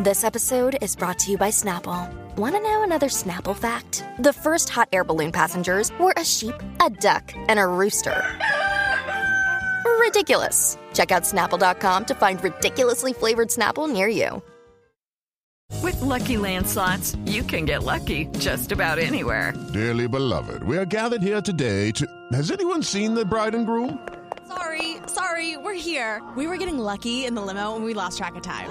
This episode is brought to you by Snapple. Want to know another Snapple fact? The first hot air balloon passengers were a sheep, a duck, and a rooster. Ridiculous. Check out snapple.com to find ridiculously flavored Snapple near you. With Lucky Land slots, you can get lucky just about anywhere. Dearly beloved, we are gathered here today to. Has anyone seen the bride and groom? Sorry, sorry, we're here. We were getting lucky in the limo and we lost track of time.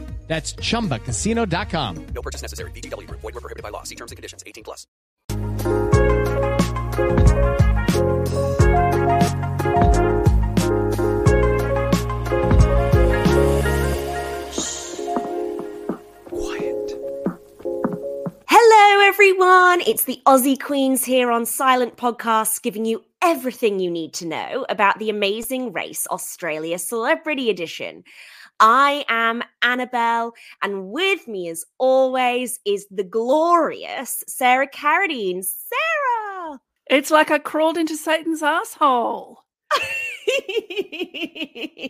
That's chumbacasino.com. No purchase necessary. VGW. Void were prohibited by law. See terms and conditions. 18 plus. Hello, everyone. It's the Aussie Queens here on Silent Podcasts, giving you everything you need to know about the amazing race Australia Celebrity Edition. I am Annabel, and with me, as always, is the glorious Sarah Carradine. Sarah! It's like I crawled into Satan's asshole.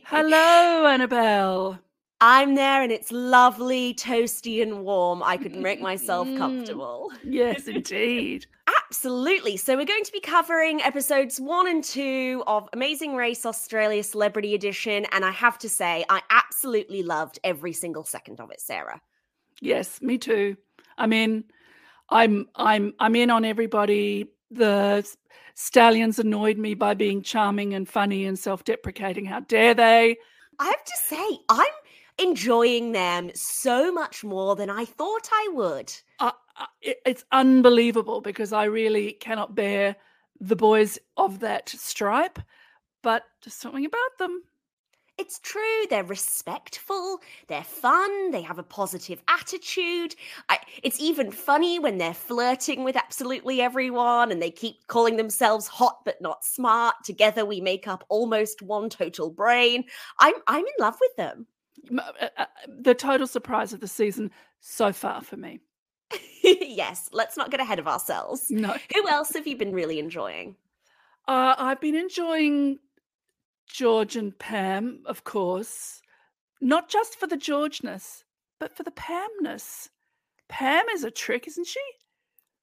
Hello, Annabel. I'm there and it's lovely, toasty, and warm. I could make myself Mm. comfortable. Yes, indeed. Absolutely. So, we're going to be covering episodes one and two of Amazing Race Australia Celebrity Edition. And I have to say, I absolutely loved every single second of it, Sarah. Yes, me too. I'm in. I'm I'm I'm in on everybody. The stallions annoyed me by being charming and funny and self-deprecating. How dare they? I have to say, I'm enjoying them so much more than I thought I would. It- it's unbelievable because I really cannot bear the boys of that stripe, but just something about them. It's true, they're respectful, they're fun, they have a positive attitude. I, it's even funny when they're flirting with absolutely everyone and they keep calling themselves hot but not smart. Together we make up almost one total brain. I'm I'm in love with them. Uh, uh, The total surprise of the season so far for me. yes, let's not get ahead of ourselves. No. Who else have you been really enjoying? Uh, I've been enjoying George and Pam, of course, not just for the Georgeness, but for the Pamness. Pam is a trick, isn't she?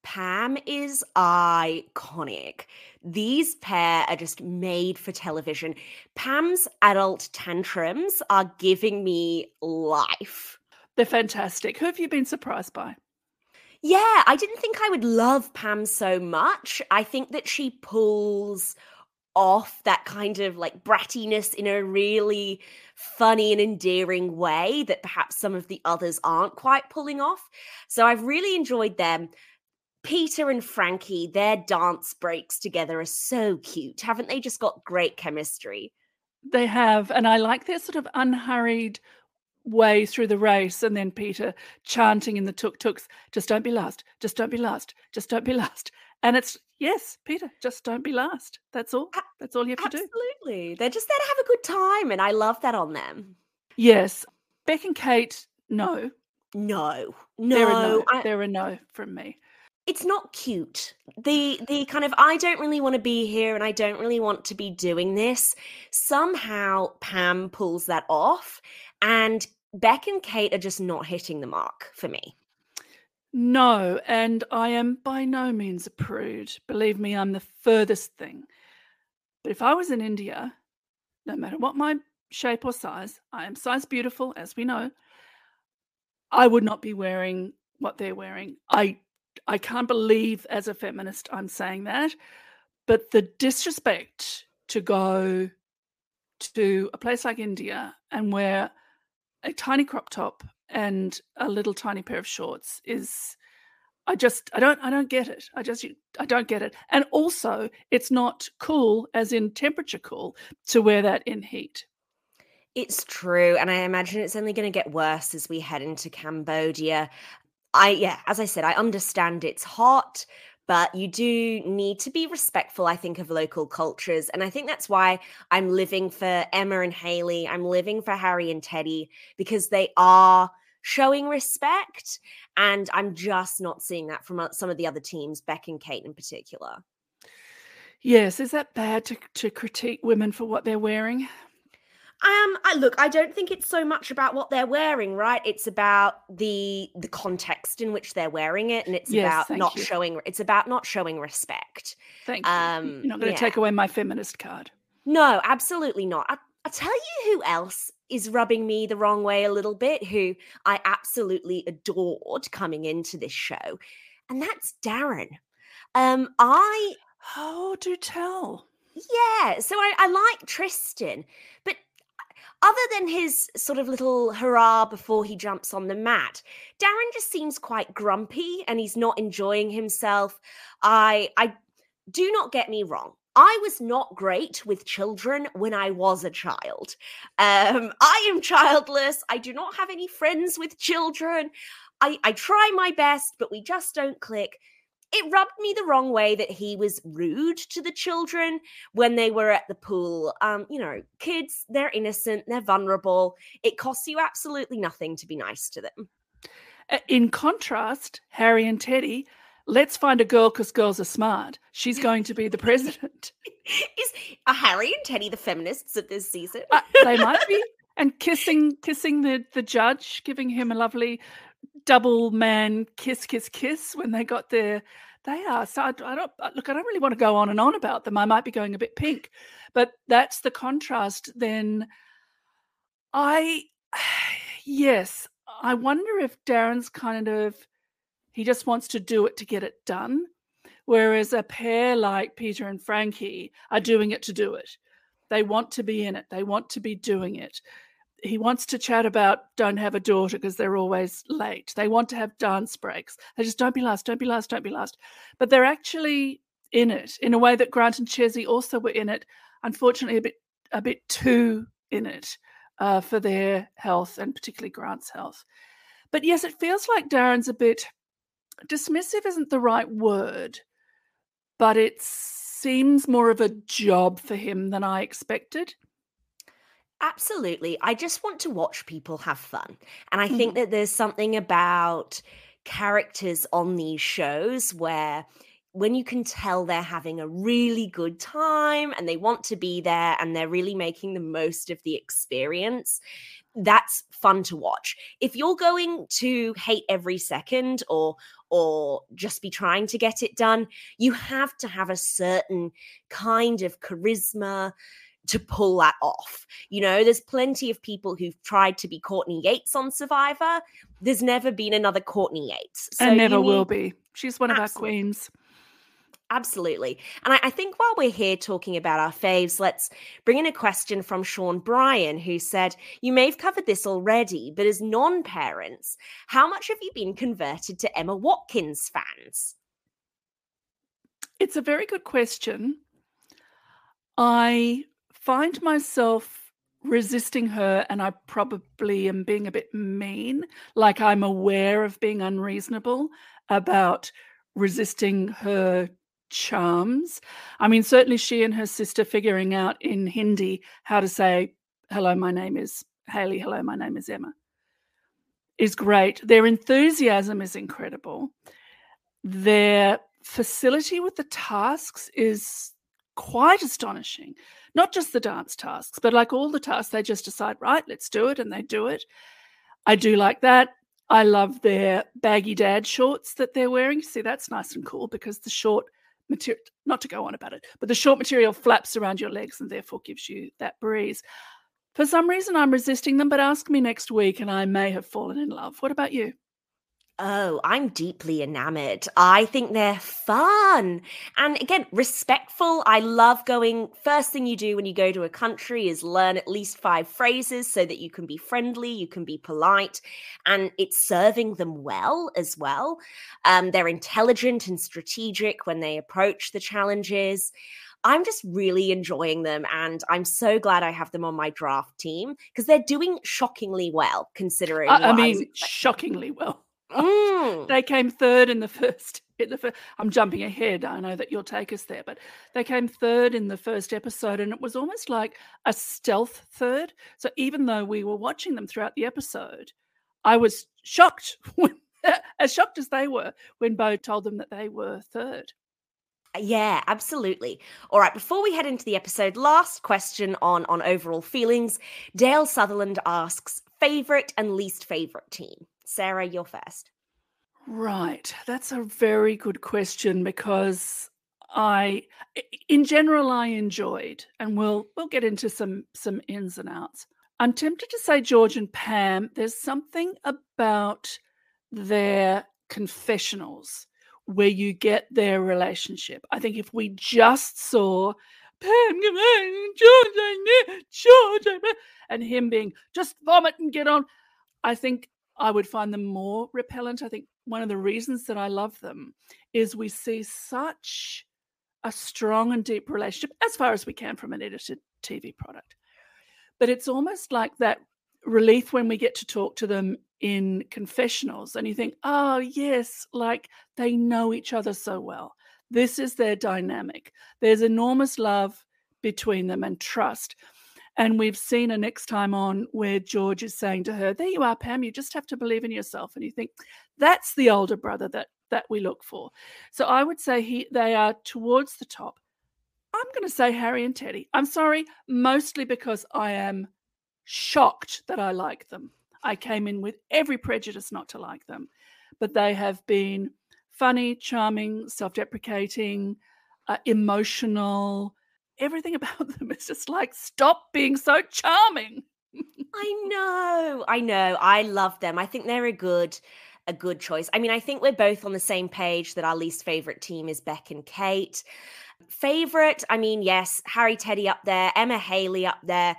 Pam is iconic. These pair are just made for television. Pam's adult tantrums are giving me life. They're fantastic. Who have you been surprised by? Yeah, I didn't think I would love Pam so much. I think that she pulls off that kind of like brattiness in a really funny and endearing way that perhaps some of the others aren't quite pulling off. So I've really enjoyed them. Peter and Frankie, their dance breaks together are so cute. Haven't they just got great chemistry? They have, and I like their sort of unhurried way through the race, and then Peter chanting in the tuk tuks, just don't be last, just don't be last, just don't be last. And it's, yes, Peter, just don't be last. That's all. That's all you have to do. Absolutely. They're just there to have a good time, and I love that on them. Yes. Beck and Kate, no. No, They're a no. no, I- They're a no from me. it's not cute. The the kind of I don't really want to be here and I don't really want to be doing this. Somehow Pam pulls that off and Beck and Kate are just not hitting the mark for me. No, and I am by no means a prude. Believe me, I'm the furthest thing. But if I was in India, no matter what my shape or size, I am size beautiful, as we know. I would not be wearing what they're wearing. I I can't believe as a feminist I'm saying that, but the disrespect to go to a place like India and wear a tiny crop top and a little tiny pair of shorts is I just I don't I don't get it. I just I don't get it. And also it's not cool as in temperature cool to wear that in heat. It's true. And I imagine it's only going to get worse as we head into Cambodia. I, yeah, as I said, I understand it's hot, but you do need to be respectful, I think, of local cultures. And I think that's why I'm living for Emma and Haley. I'm living for Harry and Teddy because they are showing respect. And I'm just not seeing that from some of the other teams, Beck and Kate in particular. Yes, is that bad to, to critique women for what they're wearing? Um, I look, I don't think it's so much about what they're wearing, right? It's about the the context in which they're wearing it, and it's Yes, about not you. showing. It's about not showing respect. Thank you. Um, You're not going to yeah. take away my feminist card. No, absolutely not. I, I tell you who else is rubbing me the wrong way a little bit, who I absolutely adored coming into this show, and that's Darren. Um, I Oh, do tell. yeah, so I, I like Tristan, but other than his sort of little hurrah before he jumps on the mat, Darren just seems quite grumpy and he's not enjoying himself. I I do not get me wrong. I was not great with children when I was a child. Um, I am childless. I do not have any friends with children. I, I try my best, but we just don't click. It rubbed me the wrong way that he was rude to the children when they were at the pool. Um, you know, kids, they're innocent, they're vulnerable. It costs you absolutely nothing to be nice to them. In contrast, Harry and Teddy, let's find a girl because girls are smart. She's going to be the president. Is are Harry and Teddy the feminists of this season? Uh, they might be. And kissing kissing the, the judge, giving him a lovely double man kiss, kiss, kiss when they got there. They are. So I, I don't look, I don't really want to go on and on about them. I might be going a bit pink. But that's the contrast. Then I yes, I wonder if Darren's kind of he just wants to do it to get it done. Whereas a pair like Peter and Frankie are doing it to do it. They want to be in it. They want to be doing it. He wants to chat about don't have a daughter because they're always late. They want to have dance breaks. They just don't be last, don't be last, don't be last. But they're actually in it in a way that Grant and Chezzi also were in it. Unfortunately, a bit a bit too in it uh, for their health and particularly Grant's health. But yes, it feels like Darren's a bit dismissive. Isn't the right word, but it seems more of a job for him than I expected. Absolutely. I just want to watch people have fun. And I think mm-hmm. that there's something about characters on these shows where when you can tell they're having a really good time and they want to be there and they're really making the most of the experience, that's fun to watch. If you're going to hate every second or or just be trying to get it done, you have to have a certain kind of charisma to pull that off. You know, there's plenty of people who've tried to be Courtney Yates on Survivor. There's never been another Courtney Yates. and you never will be. She's one of our queens. Absolutely. And I, I think while we're here talking about our faves, let's bring in a question from Sean Bryan, who said, You may have covered this already, but as non parents, how much have you been converted to Emma Watkins fans? It's a very good question. I find myself resisting her, and I probably am being a bit mean. Like I'm aware of being unreasonable about resisting her charms. I mean, certainly she and her sister figuring out in Hindi how to say, Hello, my name is Haley. Hello, my name is Emma. Is great. Their enthusiasm is incredible. Their facility with the tasks is quite astonishing. Not just the dance tasks, but like all the tasks, they just decide, right, let's do it, and they do it. I do like that. I love their baggy dad shorts that they're wearing. See, that's nice and cool because the short material, not to go on about it, but the short material flaps around your legs and therefore gives you that breeze. For some reason, I'm resisting them, but ask me next week and I may have fallen in love. What about you? Oh, I'm deeply enamored. I think they're fun. And again, respectful. I love going. First thing you do when you go to a country is learn at least five phrases so that you can be friendly, you can be polite, and it's serving them well as well. Um, they're intelligent and strategic when they approach the challenges. I'm just really enjoying them. And I'm so glad I have them on my draft team because they're doing shockingly well considering. I, I mean, I shockingly well. Mm. they came third in the first. In the first, I'm jumping ahead. I know that you'll take us there, but they came third in the first episode, and it was almost like a stealth third. So even though we were watching them throughout the episode, I was shocked, when, as shocked as they were when Bo told them that they were third. Yeah, absolutely. All right, before we head into the episode, last question on on overall feelings. Dale Sutherland asks favorite and least favorite team. Sarah, you're first. Right. That's a very good question because I in general I enjoyed and we'll we'll get into some some ins and outs. I'm tempted to say George and Pam, there's something about their confessionals where you get their relationship. I think if we just saw Pam, George, George, and him being just vomit and get on, I think I would find them more repellent. I think one of the reasons that I love them is we see such a strong and deep relationship as far as we can from an edited TV product. But it's almost like that relief when we get to talk to them in confessionals and you think, oh, yes, like they know each other so well. This is their dynamic. There's enormous love between them and trust. And we've seen a next time on where George is saying to her, There you are, Pam, you just have to believe in yourself. And you think, that's the older brother that that we look for. So I would say he they are towards the top. I'm going to say Harry and Teddy. I'm sorry, mostly because I am shocked that I like them. I came in with every prejudice not to like them, but they have been funny, charming, self deprecating, uh, emotional, everything about them is just like, stop being so charming. I know. I know. I love them. I think they're a good a good choice. I mean, I think we're both on the same page that our least favorite team is Beck and Kate. Favorite, I mean, yes, Harry Teddy up there, Emma Haley up there.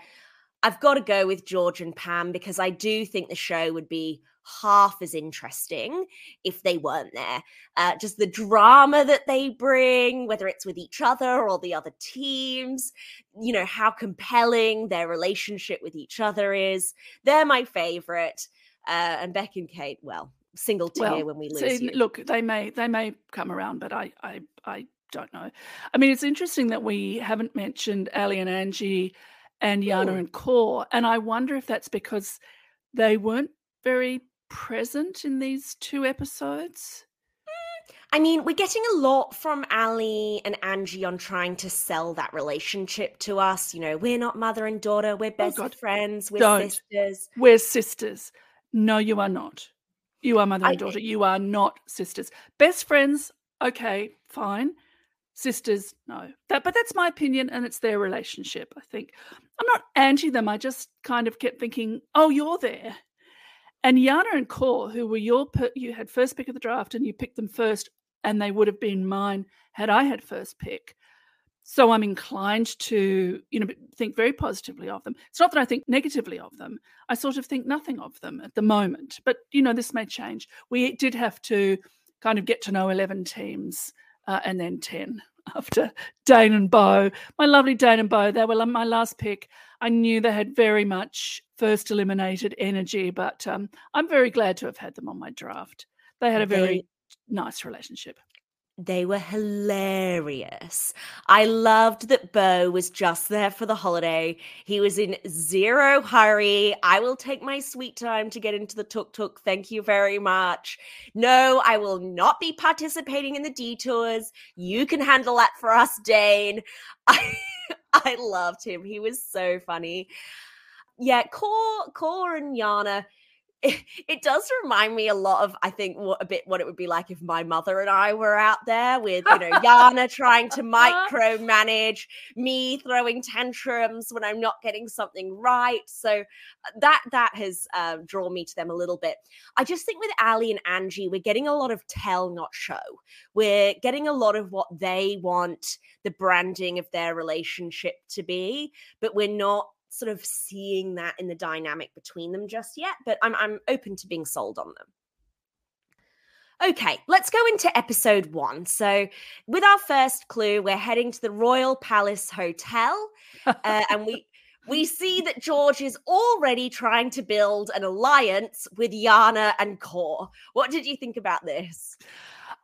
I've got to go with George and Pam because I do think the show would be half as interesting if they weren't there. Uh, just the drama that they bring, whether it's with each other or the other teams, you know, how compelling their relationship with each other is. They're my favorite. Uh, and Beck and Kate, well, single tier well, when we lose. See, look, they may they may come around, but I I I don't know. I mean, it's interesting that we haven't mentioned Ali and Angie and Yana and Core, and I wonder if that's because they weren't very present in these two episodes? Mm, I mean, we're getting a lot from Ali and Angie on trying to sell that relationship to us. You know, we're not mother and daughter, we're oh, best oh friends, we're Don't. sisters. We're sisters. No, you are not. You are mother and daughter. You are not sisters. Best friends, okay, fine. Sisters, no. That but that's my opinion and it's their relationship, I think. I'm not anti them. I just kind of kept thinking, oh, you're there. And Yana and Core, who were your you had first pick of the draft and you picked them first, and they would have been mine had I had first pick. So I'm inclined to, you know, think very positively of them. It's not that I think negatively of them. I sort of think nothing of them at the moment. But you know, this may change. We did have to kind of get to know 11 teams uh, and then 10 after Dane and Bo. My lovely Dane and Bo, they were my last pick. I knew they had very much first eliminated energy, but um, I'm very glad to have had them on my draft. They had a very they, nice relationship. They were hilarious. I loved that Bo was just there for the holiday. He was in zero hurry. I will take my sweet time to get into the tuk tuk. Thank you very much. No, I will not be participating in the detours. You can handle that for us, Dane. I, I loved him. He was so funny. Yeah, Core, Core and Yana it, it does remind me a lot of I think what a bit what it would be like if my mother and I were out there with you know Yana trying to micromanage me throwing tantrums when I'm not getting something right. So uh, that that has uh, drawn me to them a little bit. I just think with Ali and Angie, we're getting a lot of tell not show. We're getting a lot of what they want the branding of their relationship to be, but we're not sort of seeing that in the dynamic between them just yet, but I'm I'm open to being sold on them. Okay, let's go into episode one. So, with our first clue, we're heading to the Royal Palace Hotel, uh, and we we see that George is already trying to build an alliance with Yana and Cor. What did you think about this?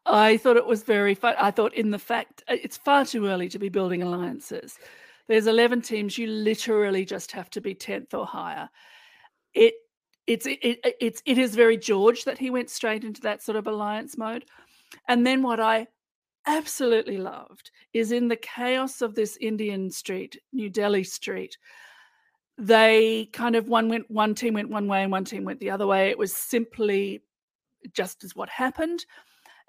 I thought it was very fun. I thought, in the fact, uh, it's far too early to be building alliances. There's 11 teams. You literally just have to be 10th or higher. It it's it, it it's it is very George that he went straight into that sort of alliance mode. And then what I absolutely loved is in the chaos of this Indian street, New Delhi street, they kind of one went one team went one way and one team went the other way. It was simply just as what happened.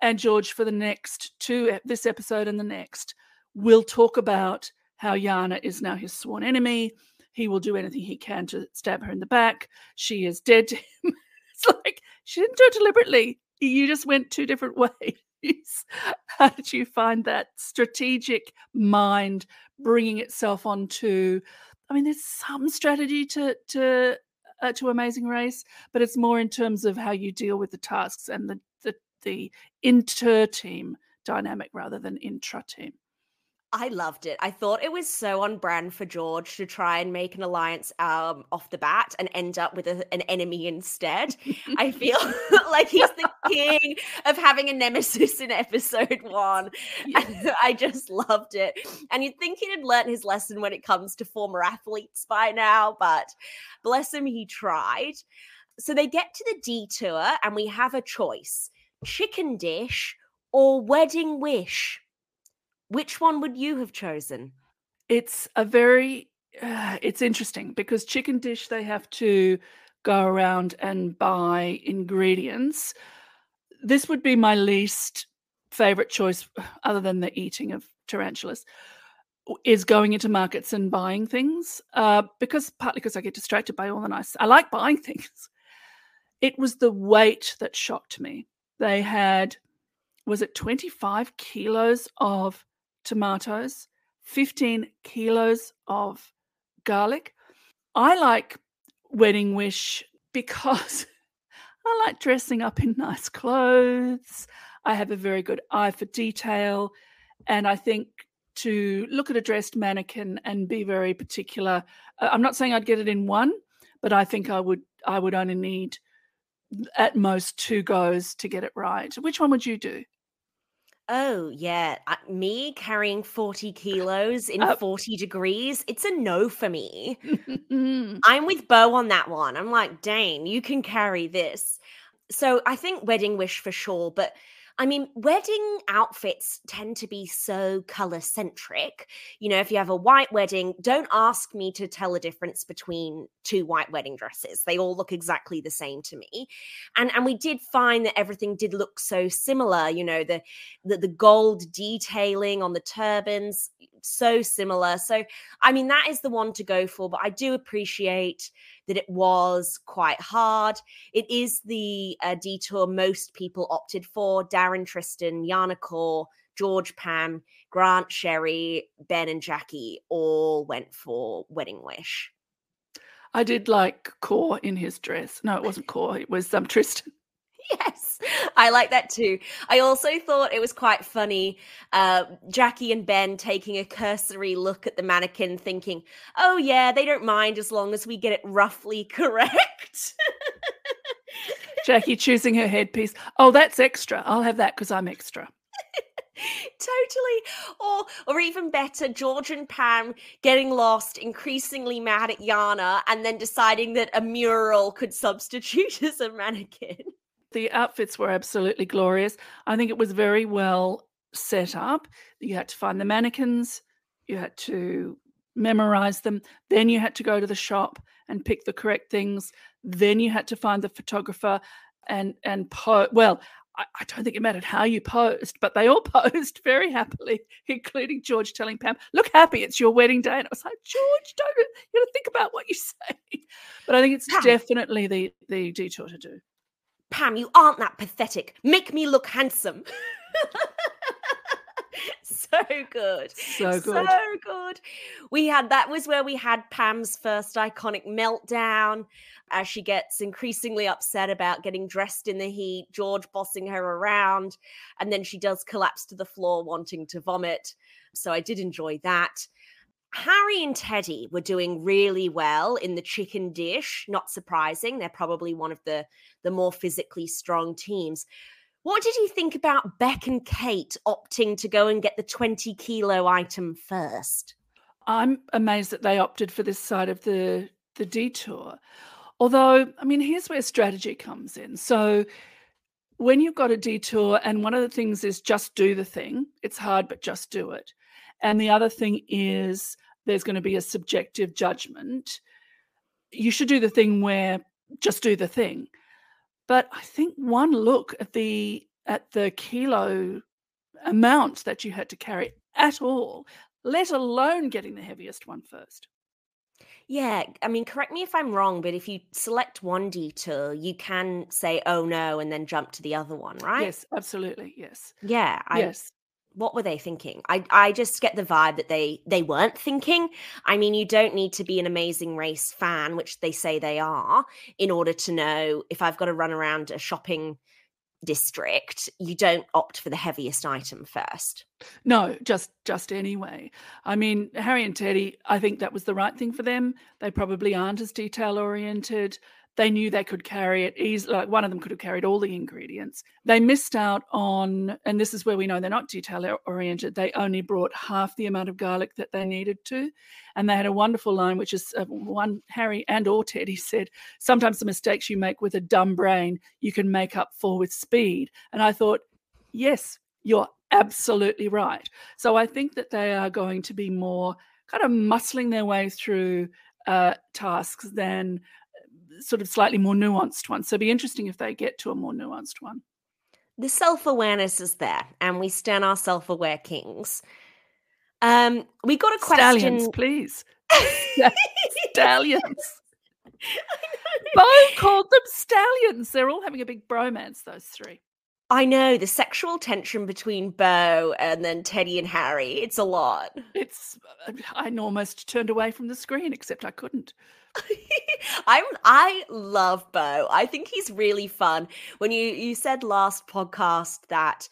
And George, for the next two this episode and the next, will talk about how Yana is now his sworn enemy. He will do anything he can to stab her in the back. She is dead to him. it's like she didn't do it deliberately. You just went two different ways. How did you find that strategic mind bringing itself onto? I mean, there's some strategy to to uh, to Amazing Race, but it's more in terms of how you deal with the tasks and the the, the inter team dynamic rather than intra team. I loved it. I thought it was so on brand for George to try and make an alliance um, off the bat and end up with a, an enemy instead. I feel like he's the king of having a nemesis in episode one. Yes. I just loved it. And you'd think he'd learned his lesson when it comes to former athletes by now, but bless him, he tried. So they get to the detour and we have a choice chicken dish or wedding wish. Which one would you have chosen? It's a very uh, it's interesting because chicken dish they have to go around and buy ingredients. This would be my least favorite choice other than the eating of tarantulas is going into markets and buying things uh, because partly because I get distracted by all the nice I like buying things. It was the weight that shocked me. They had was it 25 kilos of tomatoes, 15 kilos of garlic. I like Wedding Wish because I like dressing up in nice clothes. I have a very good eye for detail. And I think to look at a dressed mannequin and be very particular, uh, I'm not saying I'd get it in one, but I think I would I would only need at most two goes to get it right. Which one would you do? Oh, yeah. Uh, me carrying 40 kilos in Uh, 40 degrees, it's a no for me. I'm with Bo on that one. I'm like, Dane, you can carry this. So I think wedding wish for sure, but I mean, wedding outfits tend to be so color centric. You know, if you have a white wedding, don't ask me to tell a difference between two white wedding dresses. They all look exactly the same to me. And and we did find that everything did look so similar, you know, the the, the gold detailing on the turbans so similar. So I mean, that is the one to go for, but I do appreciate that it was quite hard. It is the uh, detour most people opted for. Darren, Tristan, Yana Cour, George, Pam, Grant, Chezzi, Ben, and Jackie all went for Wedding Wish. I did like Core in his dress. No, it wasn't Core. It was um, Tristan. Yes, I like that too. I also thought it was quite funny. Uh, Jackie and Ben taking a cursory look at the mannequin, thinking, "Oh yeah, they don't mind as long as we get it roughly correct." Jackie choosing her headpiece. Oh, that's extra. I'll have that because I'm extra. totally or or even better george and pam getting lost increasingly mad at yana and then deciding that a mural could substitute as a mannequin the outfits were absolutely glorious. I think it was very well set up. You had to find the mannequins, you had to memorize them, then you had to go to the shop and pick the correct things. Then you had to find the photographer and and po- well, I, I don't think it mattered how you posed, but they all posed very happily, including George telling Pam, "Look happy, it's your wedding day." And I was like, "George, don't you to think about what you say." But I think it's definitely the the detour to do. Pam, you aren't that pathetic. Make me look handsome. so good. So good. So good. We had that was where we had Pam's first iconic meltdown as she gets increasingly upset about getting dressed in the heat, George bossing her around, and then she does collapse to the floor wanting to vomit. So I did enjoy that. Harry and Teddy were doing really well in the chicken dish. Not surprising. They're probably one of the, the more physically strong teams. What did you think about Beck and Kate opting to go and get the 20 kilo item first? I'm amazed that they opted for this side of the the detour. Although, I mean, here's where strategy comes in. So when you've got a detour, and one of the things is just do the thing, it's hard, but just do it. And the other thing is there's going to be a subjective judgment. You should do the thing where just do the thing. But I think one look at the at the kilo amount that you had to carry at all, let alone getting the heaviest one first. Yeah, I mean, correct me if I'm wrong, but if you select one detour, you can say, oh no, and then jump to the other one, right? Yes, absolutely. Yes. Yeah. I, yes. What were they thinking? I, I just get the vibe that they they weren't thinking. I mean, you don't need to be an amazing race fan, which they say they are, in order to know if I've got to run around a shopping district, you don't opt for the heaviest item first. No, just just anyway. I mean, Harry and Teddy, I think that was the right thing for them. They probably aren't as detail oriented. They knew they could carry it easily. Like one of them could have carried all the ingredients. They missed out on, and this is where we know they're not detail oriented. They only brought half the amount of garlic that they needed to, and they had a wonderful line, which is uh, one Harry and or Teddy said, "Sometimes the mistakes you make with a dumb brain, you can make up for with speed." And I thought, yes, you're absolutely right. So I think that they are going to be more kind of muscling their way through uh, tasks than sort of slightly more nuanced one. So it'd be interesting if they get to a more nuanced one. The self awareness is there, and we stand our self aware kings. Um, we got a question. Stallions, please. stallions. Bo called them stallions. They're all having a big bromance, those three. I know the sexual tension between Bo and then Teddy and Harry. It's a lot. It's. Uh, I almost turned away from the screen, except I couldn't. I'm I love Bo. I think he's really fun. When you you said last podcast that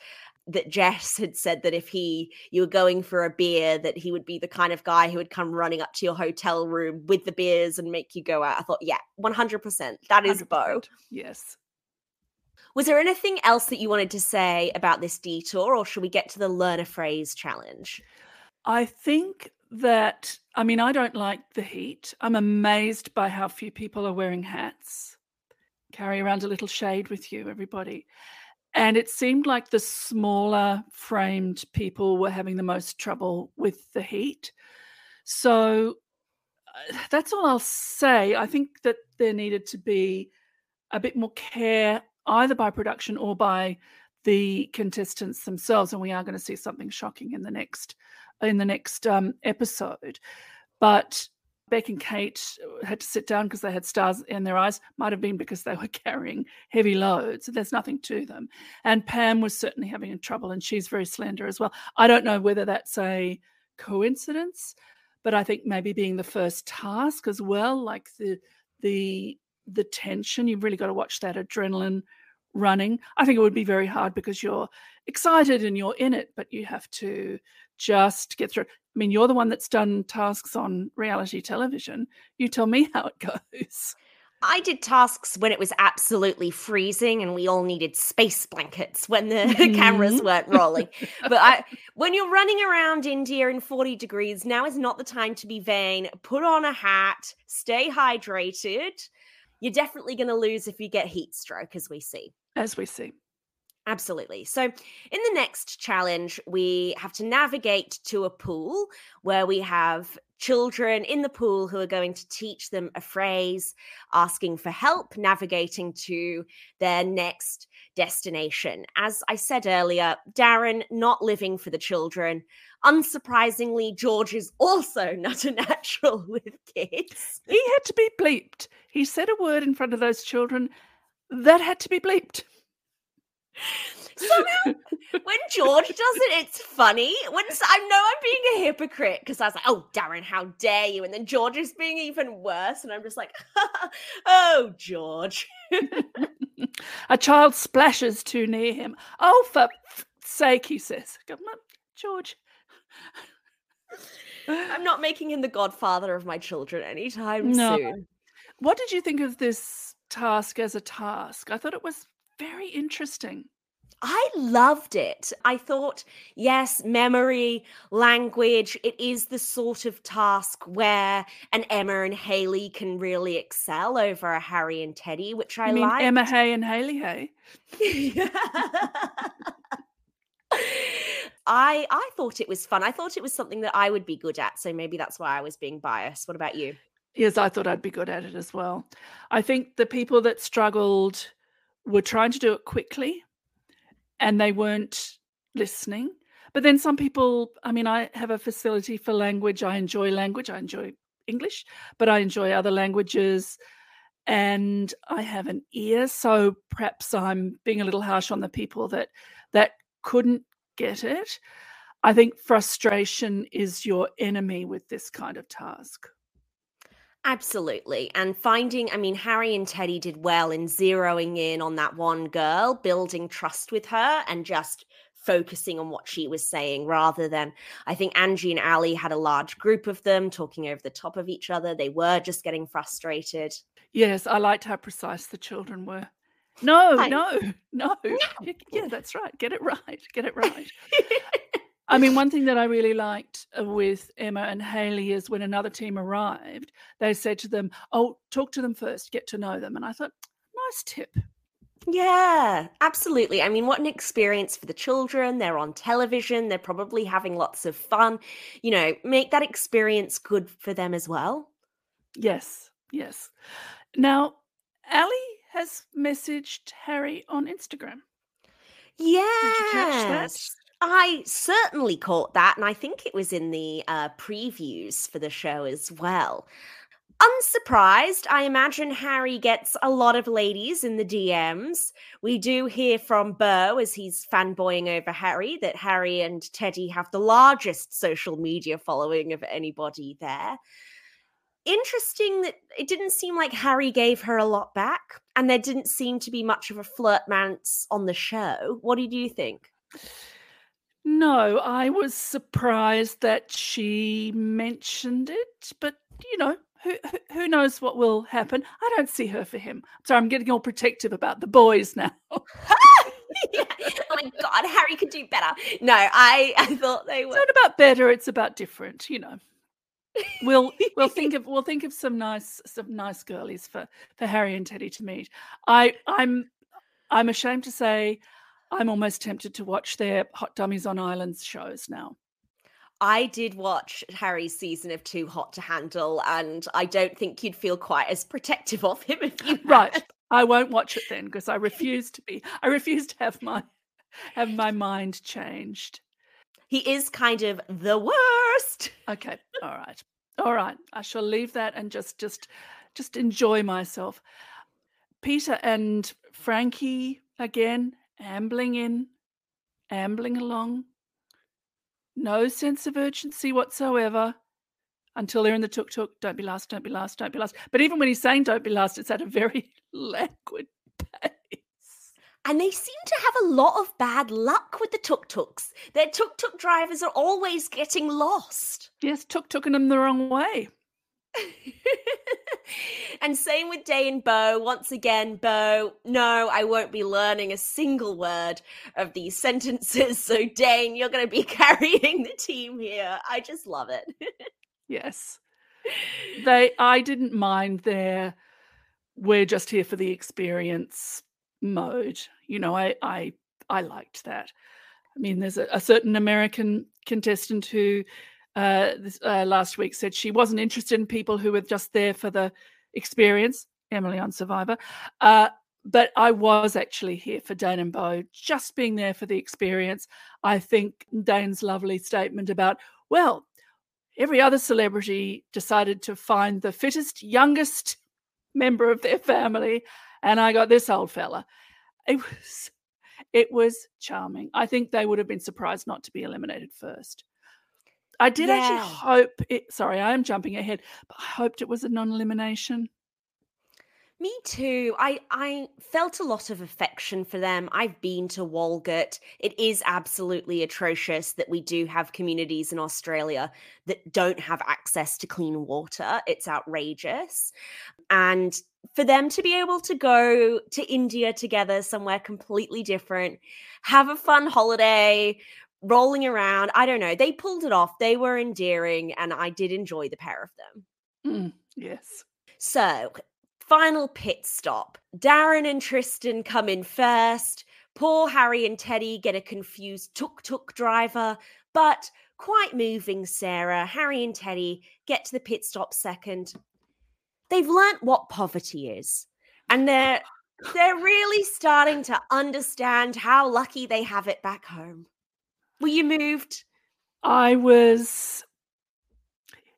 that Jess had said that if he you were going for a beer that he would be the kind of guy who would come running up to your hotel room with the beers and make you go out. I thought, yeah, 100%. That is 100%. Bo. Yes. Was there anything else that you wanted to say about this detour or should we get to the learn a phrase challenge? I think that I mean, I don't like the heat. I'm amazed by how few people are wearing hats. Carry around a little shade with you, everybody. And it seemed like the smaller framed people were having the most trouble with the heat. So uh, that's all I'll say. I think that there needed to be a bit more care, either by production or by the contestants themselves. And we are going to see something shocking in the next in the next um, episode. But Beck and Kate had to sit down because they had stars in their eyes. Might have been because they were carrying heavy loads. There's nothing to them. And Pam was certainly having trouble, and she's very slender as well. I don't know whether that's a coincidence, but I think maybe being the first task as well, like the the the tension. You've really got to watch that adrenaline running. I think it would be very hard because you're excited and you're in it, but you have to just get through. I mean, you're the one that's done tasks on reality television. You tell me how it goes. I did tasks when it was absolutely freezing and we all needed space blankets when the mm-hmm. cameras weren't rolling. but I, when you're running around India in 40 degrees, now is not the time to be vain. Put on a hat, stay hydrated. You're definitely going to lose if you get heat stroke, as we see. As we see. Absolutely. So, in the next challenge, we have to navigate to a pool where we have children in the pool who are going to teach them a phrase, asking for help navigating to their next destination. As I said earlier, Darren not living for the children. Unsurprisingly, George is also not a natural with kids. He had to be bleeped. He said a word in front of those children that had to be bleeped. Somehow, when George does it, it's funny. When I know I'm being a hypocrite because I was like, "Oh, Darren, how dare you!" And then George is being even worse, and I'm just like, "Oh, George." A child splashes too near him. Oh, for sake, he says. Come on, George. I'm not making him the godfather of my children anytime No. soon. What did you think of this task as a task? I thought it was very interesting. I loved it. I thought, yes, memory, language, it is the sort of task where an Emma and Haley can really excel over a Harry and Teddy, which I like. Emma Hay and Haley Hay. I I thought it was fun. I thought it was something that I would be good at, so maybe that's why I was being biased. What about you? Yes, I thought I'd be good at it as well. I think the people that struggled were trying to do it quickly and they weren't listening. But then some people, I mean, I have a facility for language. I enjoy language. I enjoy English, but I enjoy other languages and I have an ear. So perhaps I'm being a little harsh on the people that that couldn't get it. I think frustration is your enemy with this kind of task. Absolutely. And finding, I mean, Harry and Teddy did well in zeroing in on that one girl, building trust with her, and just focusing on what she was saying rather than I think Angie and Ali had a large group of them talking over the top of each other. They were just getting frustrated. Yes, I liked how precise the children were. No, no, no. Y- Yeah, that's right. Get it right. Get it right. I mean, one thing that I really liked uh, with Emma and Haley is when another team arrived, they said to them, Oh, talk to them first, get to know them. And I thought, nice tip. Yeah, absolutely. I mean, what an experience for the children. They're on television, they're probably having lots of fun. You know, make that experience good for them as well. Yes, yes. Now, Ali has messaged Harry on Instagram. Yes. you catch that? I certainly caught that, and I think it was in the uh, previews for the show as well. Unsurprised, I imagine Harry gets a lot of ladies in the DMs. We do hear from Burr as he's fanboying over Harry that Harry and Teddy have the largest social media following of anybody there. Interesting that it didn't seem like Harry gave her a lot back, and there didn't seem to be much of a flirtmance on the show. What did you think? No, I was surprised that she mentioned it, but you know, who who- knows what will happen? I don't see her for him. Sorry, I'm getting all protective about the boys now. yeah. Oh my god, Harry could do better. No, I I thought they were. It's not about better; it's about different. You know, we'll we'll think of we'll think of some nice some nice girlies for for Harry and Teddy to meet. I I'm I'm ashamed to say I'm almost tempted to watch their Hot Dummies on Islands shows now. I did watch Harry's season of Too Hot to Handle, and I don't think you'd feel quite as protective of him if you Right. I won't watch it then because I refuse to be. I refuse to have my have my mind changed. He is kind of the worst. Okay. All right. All right. I shall leave that and just just just enjoy myself. Peter and Frankie again ambling in, ambling along. No sense of urgency whatsoever until they're in the tuk tuk. Don't be last, don't be last, don't be last. But even when he's saying don't be last, it's at a very languid pace. And they seem to have a lot of bad luck with the tuk tuks. Their tuk tuk drivers are always getting lost. Yes, tuk tuking them the wrong way. and same with Dane and Bo. Once again, Bo, no, I won't be learning a single word of these sentences. So, Dane, you're going to be carrying the team here. I just love it. Yes. They I didn't mind their we're just here for the experience mode. You know, I I I liked that. I mean, there's a, a certain American contestant who uh, this, uh, last week said she wasn't interested in people who were just there for the experience. Emily on Survivor. Uh, but I was actually here for Dane and Beau, just being there for the experience. I think Dane's lovely statement about, well, every other celebrity decided to find the fittest, youngest member of their family, and I got this old fella. It was it was charming. I think they would have been surprised not to be eliminated first. I did Yeah. actually hope it sorry, I am jumping ahead, but I hoped it was a non-elimination. Me too. I I felt a lot of affection for them. I've been to Walgett. It is absolutely atrocious that we do have communities in Australia that don't have access to clean water. It's outrageous. And for them to be able to go to India together somewhere completely different, have a fun holiday, rolling around, I don't know. They pulled it off. They were endearing and I did enjoy the pair of them. Mm, yes. So, final pit stop. Darren and Tristan come in first. Poor Harry and Teddy get a confused tuk tuk driver, but quite moving, Sarah. Harry and Teddy get to the pit stop second. They've learnt what poverty is, and they're they're really starting to understand how lucky they have it back home. Were you moved? I was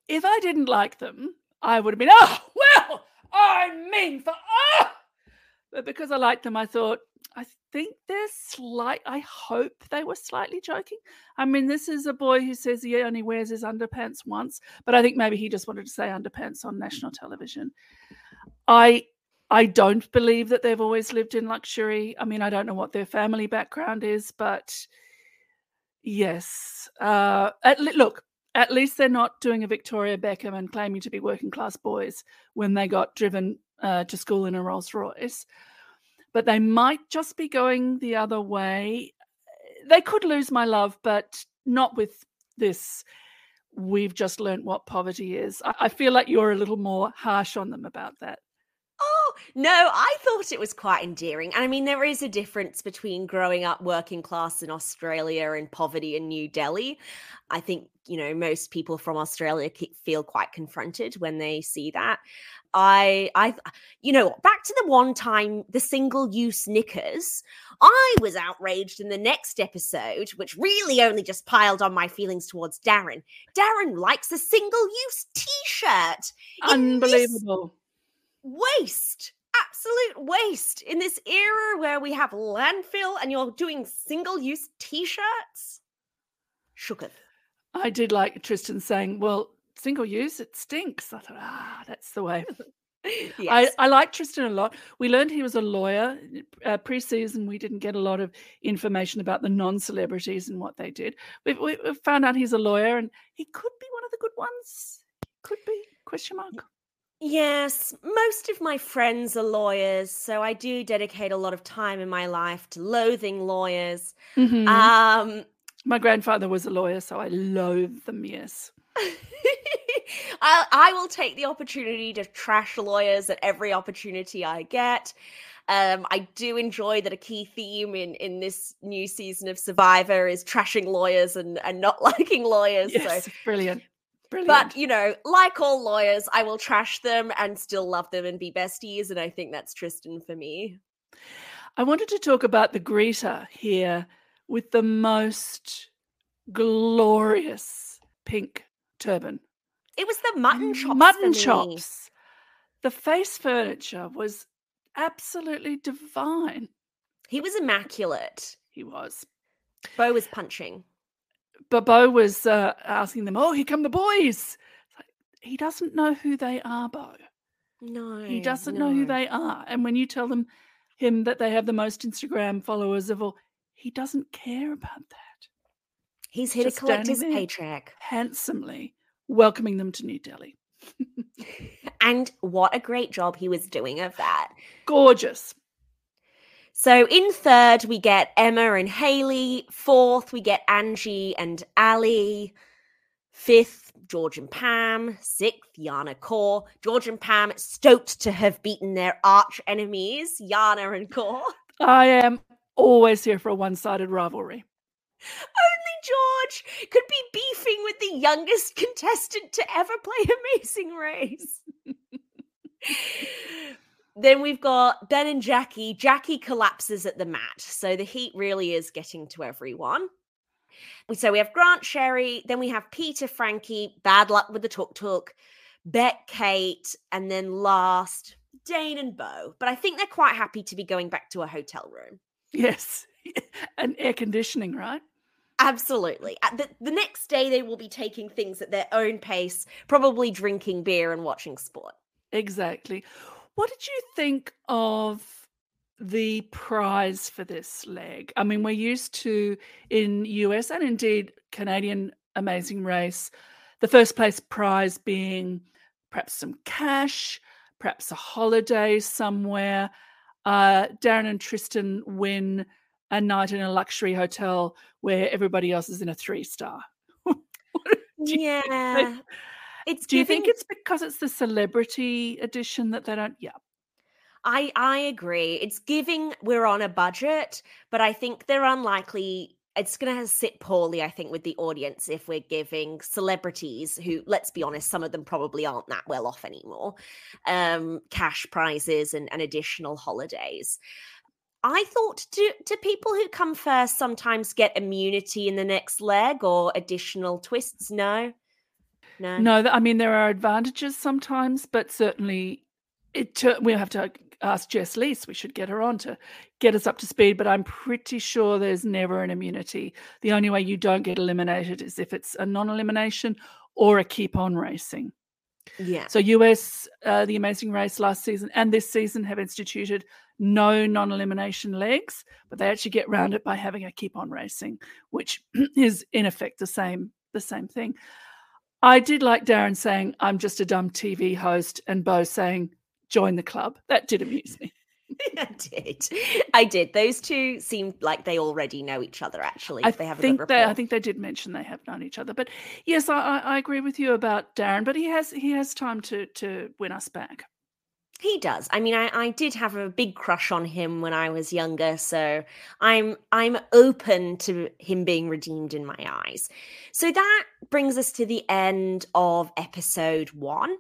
if I didn't like them, I would have been, oh well, I mean for oh but because I liked them, I thought, I think they're slight I hope they were slightly joking. I mean, this is a boy who says he only wears his underpants once, but I think maybe he just wanted to say underpants on national television. I I don't believe that they've always lived in luxury. I mean, I don't know what their family background is, but yes. Uh, at, look, at least they're not doing a Victoria Beckham and claiming to be working class boys when they got driven uh, to school in a Rolls Royce. But they might just be going the other way. They could lose my love, but not with this. We've just learnt what poverty is. I, I feel like you're a little more harsh on them about that. No, I thought it was quite endearing. And I mean, there is a difference between growing up working class in Australia and poverty in New Delhi. I think, you know, most people from Australia feel quite confronted when they see that. I, I, you know, back to the one time, the single use knickers. I was outraged in the next episode, which really only just piled on my feelings towards Darren. Darren likes a single use t shirt. Unbelievable. Waste absolute waste in this era where we have landfill and you're doing single use t-shirts shooketh I did like Tristan saying, well, single use, it stinks. I thought, ah, that's the way. I, yes I like Tristan a lot. We learned he was a lawyer. Uh, pre-season, we didn't get a lot of information about the non-celebrities and what they did. We, we, we found out he's a lawyer, and he could be one of the good ones. Could be question mark. Yes most of my friends are lawyers so i do dedicate a lot of time in my life to loathing lawyers Mhm. um My grandfather was a lawyer, so I loathe them. Yes. I, I will take the opportunity to trash lawyers at every opportunity I get. Um, I do enjoy that a key theme in, in this new season of Survivor is trashing lawyers and, and not liking lawyers. Yes. So, Brilliant. Brilliant. but you know, like all lawyers, I will trash them and still love them and be besties. And I think that's Tristan for me. I wanted to talk about the greeter here with the most glorious pink turban. It was the mutton chops. Mutton chops. The face furniture was absolutely divine. He was immaculate. He was. Beau was punching. Bobo was uh, asking them, "Oh, here come the boys." Like, he doesn't know who they are, Beau. No, He doesn't know who they are. And when you tell them him that they have the most Instagram followers of all, he doesn't care about that. He's here to collect his paycheck. Handsomely welcoming them to New Delhi. And what a great job he was doing of that. Gorgeous. So in third, we get Emma and Haley. Fourth, we get Angie and Ali. Fifth, George and Pam. Sixth, Jana Core. George and Pam stoked to have beaten their arch enemies, Jana and Core. I am always here for a one sided rivalry. Only George could be beefing with the youngest contestant to ever play Amazing Race. then we've got Ben and Jackie. Jackie collapses at the mat. So the heat really is getting to everyone. So we have Grant Sherry, then we have Peter Frankie, bad luck with the tuk tuk, Beck Kate, and then last Dane and Bo. But I think they're quite happy to be going back to a hotel room. Yes. and air conditioning, right? Absolutely. The, the next day, they will be taking things at their own pace, probably drinking beer and watching sport. Exactly. What did you think of the prize for this leg? I mean, we're used to in US and indeed Canadian Amazing Race, the first place prize being perhaps some cash, perhaps a holiday somewhere. Uh, Darren and Tristan win a night in a luxury hotel where everybody else is in a three star. yeah. It's do giving... you think it's because it's the celebrity edition that they don't? Yeah. I I agree. It's giving we're on a budget, but I think they're unlikely it's going to sit poorly I think with the audience if we're giving celebrities who let's be honest some of them probably aren't that well off anymore um cash prizes and, and additional holidays. I thought do do people who come first sometimes get immunity in the next leg or additional twists? No. No. No, I mean there are advantages sometimes, but certainly it we'll have to ask Jess Lees. We should get her on to get us up to speed. But I'm pretty sure there's never an immunity. The only way you don't get eliminated is if it's a non-elimination or a keep on racing. Yeah. So US, uh, the Amazing Race last season and this season have instituted no non-elimination legs, but they actually get around it by having a keep on racing, which is in effect the same the same thing. I did like Darren saying, "I'm just a dumb TV host," and Beau saying, join the club. That did amuse me. I did. I did. Those two seem like they already know each other. Actually, I they have think they. I think they did mention they have known each other. But yes, I, I agree with you about Darren. But he has he has time to to win us back. He does. I mean, I, I did have a big crush on him when I was younger, so I'm I'm open to him being redeemed in my eyes. So that brings us to the end of episode one.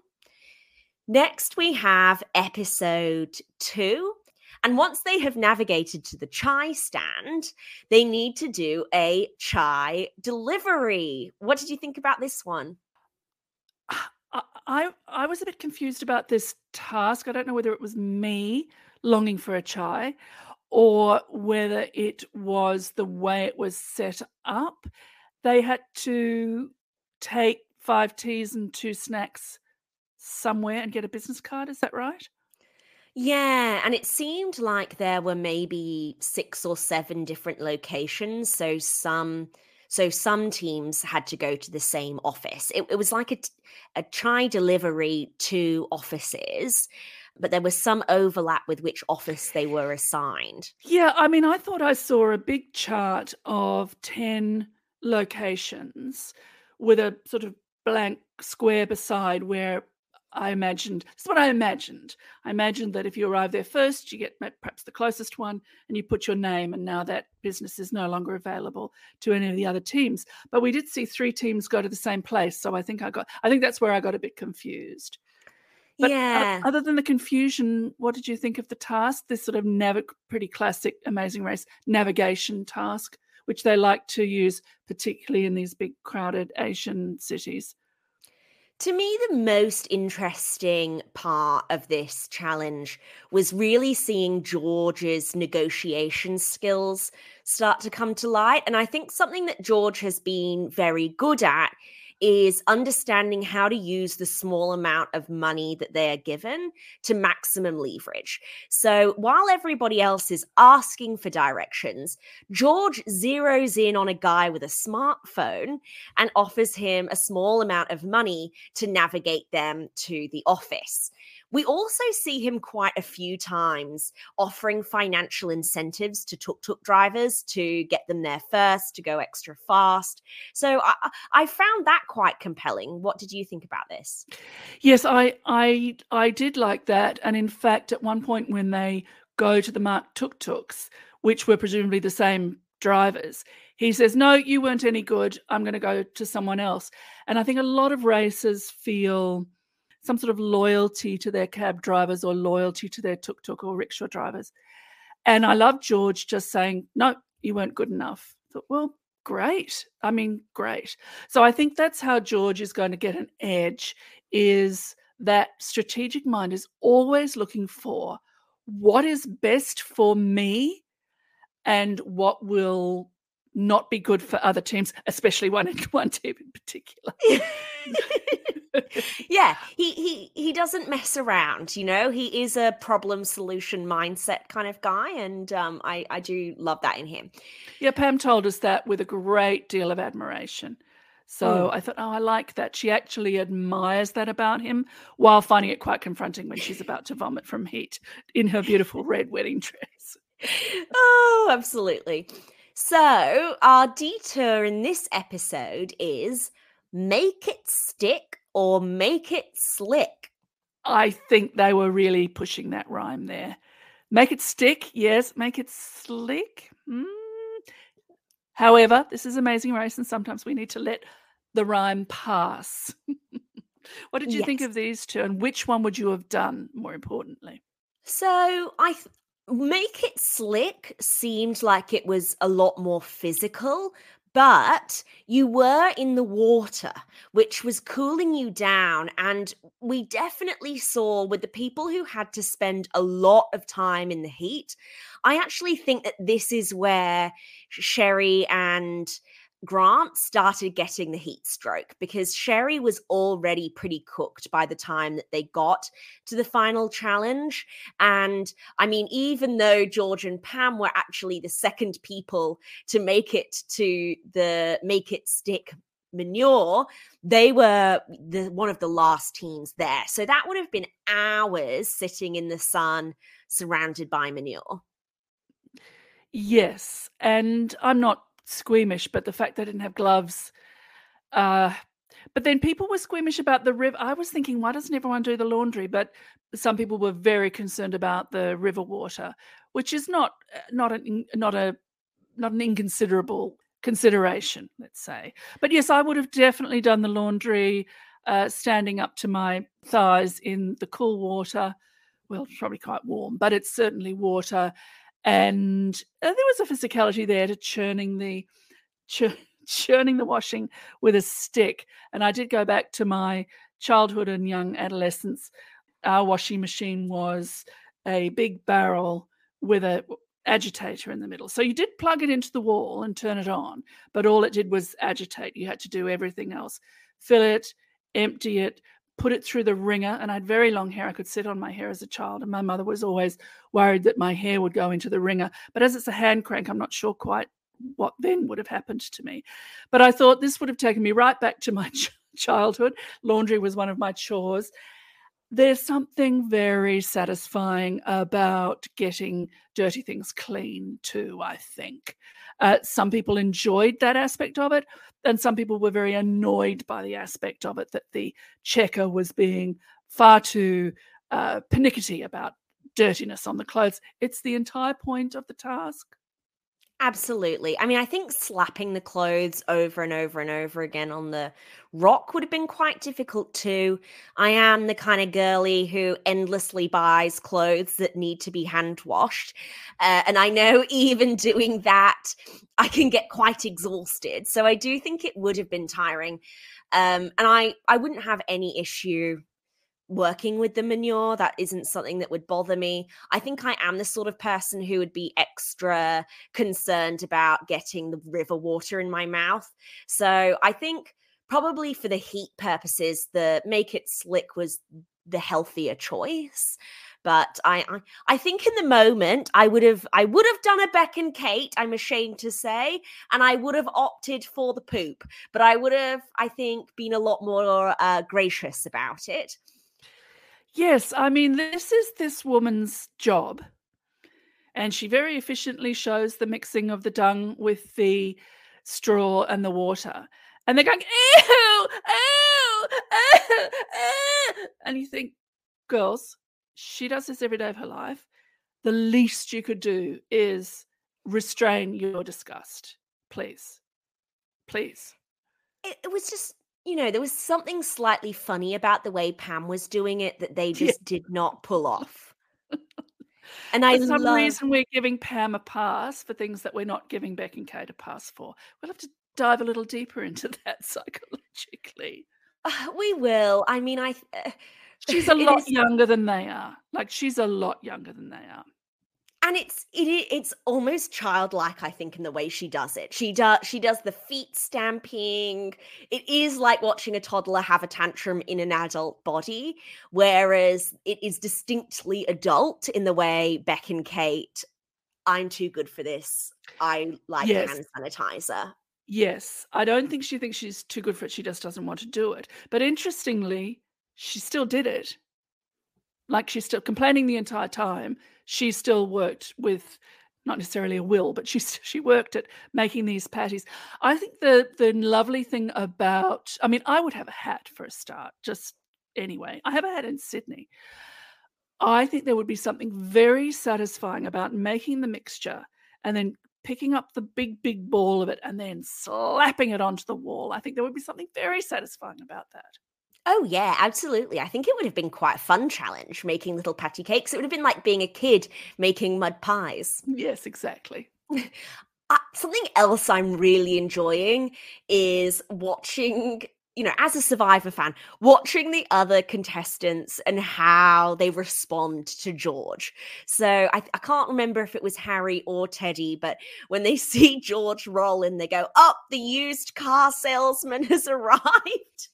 Next, we have episode two. And once they have navigated to the chai stand, they need to do a chai delivery. What did you think about this one? I I was a bit confused about this task. I don't know whether it was me longing for a chai or whether it was the way it was set up. They had to take five teas and two snacks somewhere and get a business card. Is that right? Yeah, and it seemed like there were maybe six or seven different locations. So some so some teams had to go to the same office. It, it was like a, a chai delivery to offices, but there was some overlap with which office they were assigned. Yeah, I mean, I thought I saw a big chart of 10 locations with a sort of blank square beside where I imagined, that's what I imagined. I imagined that if you arrive there first, you get perhaps the closest one and you put your name, and now that business is no longer available to any of the other teams. But we did see three teams go to the same place. So I think I got, I think that's where I got a bit confused. But yeah. Other than the confusion, what did you think of the task? This sort of nav- pretty classic Amazing Race navigation task, which they like to use, particularly in these big crowded Asian cities. To me, the most interesting part of this challenge was really seeing George's negotiation skills start to come to light. And I think something that George has been very good at is understanding how to use the small amount of money that they are given to maximum leverage. So while everybody else is asking for directions, George zeroes in on a guy with a smartphone and offers him a small amount of money to navigate them to the office. We also see him quite a few times offering financial incentives to tuk tuk drivers to get them there first, to go extra fast. So I, I found that quite compelling. What did you think about this? Yes, I I I did like that, and in fact, at one point when they go to the marked tuk tuks, which were presumably the same drivers. He says, No, you weren't any good. I'm going to go to someone else. And I think a lot of racers feel some sort of loyalty to their cab drivers or loyalty to their tuk tuk or rickshaw drivers. And I love George just saying, No, you weren't good enough. I thought, well, great. I mean, great. So I think that's how George is going to get an edge is that strategic mind is always looking for what is best for me and what will not be good for other teams, especially one one team in particular. yeah, he he he doesn't mess around. You know, he is a problem solution mindset kind of guy, and um, I I do love that in him. Yeah, Pam told us that with a great deal of admiration. So mm. I thought, oh, I like that. She actually admires that about him while finding it quite confronting when she's about to vomit from heat in her beautiful red wedding dress. oh, absolutely. So, our detour in this episode is make it stick or make it slick. I think they were really pushing that rhyme there. Make it stick, yes. Make it slick. Mm. However, this is Amazing Race, and sometimes we need to let the rhyme pass. what did you yes. think of these two, and which one would you have done more importantly? So, I th- Make It Slick seemed like it was a lot more physical, but you were in the water, which was cooling you down. And we definitely saw with the people who had to spend a lot of time in the heat. I actually think that this is where Sherry and Grant started getting the heat stroke because Sherry was already pretty cooked by the time that they got to the final challenge. And I mean, even though George and Pam were actually the second people to make it to the make it stick manure, they were the one of the last teams there. So that would have been hours sitting in the sun surrounded by manure. Yes. And I'm not squeamish, but the fact they didn't have gloves. Uh, but then people were squeamish about the river. I was thinking, why doesn't everyone do the laundry? But some people were very concerned about the river water, which is not uh, not an not a not an inconsiderable consideration, let's say. But yes, I would have definitely done the laundry, uh, standing up to my thighs in the cool water. Well, probably quite warm, but it's certainly water and uh, there was a physicality there to churning the ch- churning the washing with a stick. And I did go back to my childhood and young adolescence. Our washing machine was a big barrel with a agitator in the middle. So you did plug it into the wall and turn it on, but all it did was agitate. You had to do everything else. Fill it, empty it, put it through the wringer. And I had very long hair. I could sit on my hair as a child. And my mother was always worried that my hair would go into the wringer. But as it's a hand crank, I'm not sure quite what then would have happened to me. But I thought this would have taken me right back to my childhood. Laundry was one of my chores. There's something very satisfying about getting dirty things clean, too, I think. Uh, some people enjoyed that aspect of it, and some people were very annoyed by the aspect of it that the checker was being far too uh, pernickety about dirtiness on the clothes. It's the entire point of the task. Absolutely. I mean, I think slapping the clothes over and over and over again on the rock would have been quite difficult too. I am the kind of girly who endlessly buys clothes that need to be hand washed. Uh, and I know even doing that, I can get quite exhausted. So I do think it would have been tiring. Um, and I, I wouldn't have any issue working with the manure. That isn't something that would bother me. I think I am the sort of person who would be extra concerned about getting the river water in my mouth. So I think probably for the heat purposes, the make it slick was the healthier choice. But I, I, I think in the moment I would have I would have done a Beck and Kate. I'm ashamed to say, and I would have opted for the poop. But I would have I think been a lot more uh, gracious about it. Yes, I mean, this is this woman's job. And she very efficiently shows the mixing of the dung with the straw and the water. And they're going, ew, ew, ew, ew. And you think, girls, she does this every day of her life. The least you could do is restrain your disgust, please, please. It, it was just, you know, there was something slightly funny about the way Pam was doing it that they just did not pull off. And I For some love, reason, we're giving Pam a pass for things that we're not giving Beck and Kate a pass for. We'll have to dive a little deeper into that psychologically. we will. I mean, I. Uh, She's a lot is- younger than they are. Like she's a lot younger than they are. And it's it it's almost childlike i think in the way she does it she does she does the feet stamping it is like watching a toddler have a tantrum in an adult body whereas it is distinctly adult in the way beck and kate i'm too good for this i like Yes. hand sanitizer Yes, I don't think she thinks she's too good for it. She just doesn't want to do it. But interestingly, she still did it. Like she's still complaining the entire time. She still worked with not necessarily a will, but she she worked at making these patties. I think the the lovely thing about I mean, I would have a hat for a start, just anyway. I have a hat in Sydney. I think there would be something very satisfying about making the mixture and then picking up the big, big ball of it and then slapping it onto the wall. I think there would be something very satisfying about that. Oh yeah absolutely i think it would have been quite a fun challenge making little patty cakes it would have been like being a kid making mud pies Yes, exactly. uh, something else I'm really enjoying is watching, you know, as a Survivor fan, watching the other contestants and how they respond to George. So I, I can't remember if it was Harry or Teddy, but when they see George roll in, they go, "Up, the used car salesman has arrived."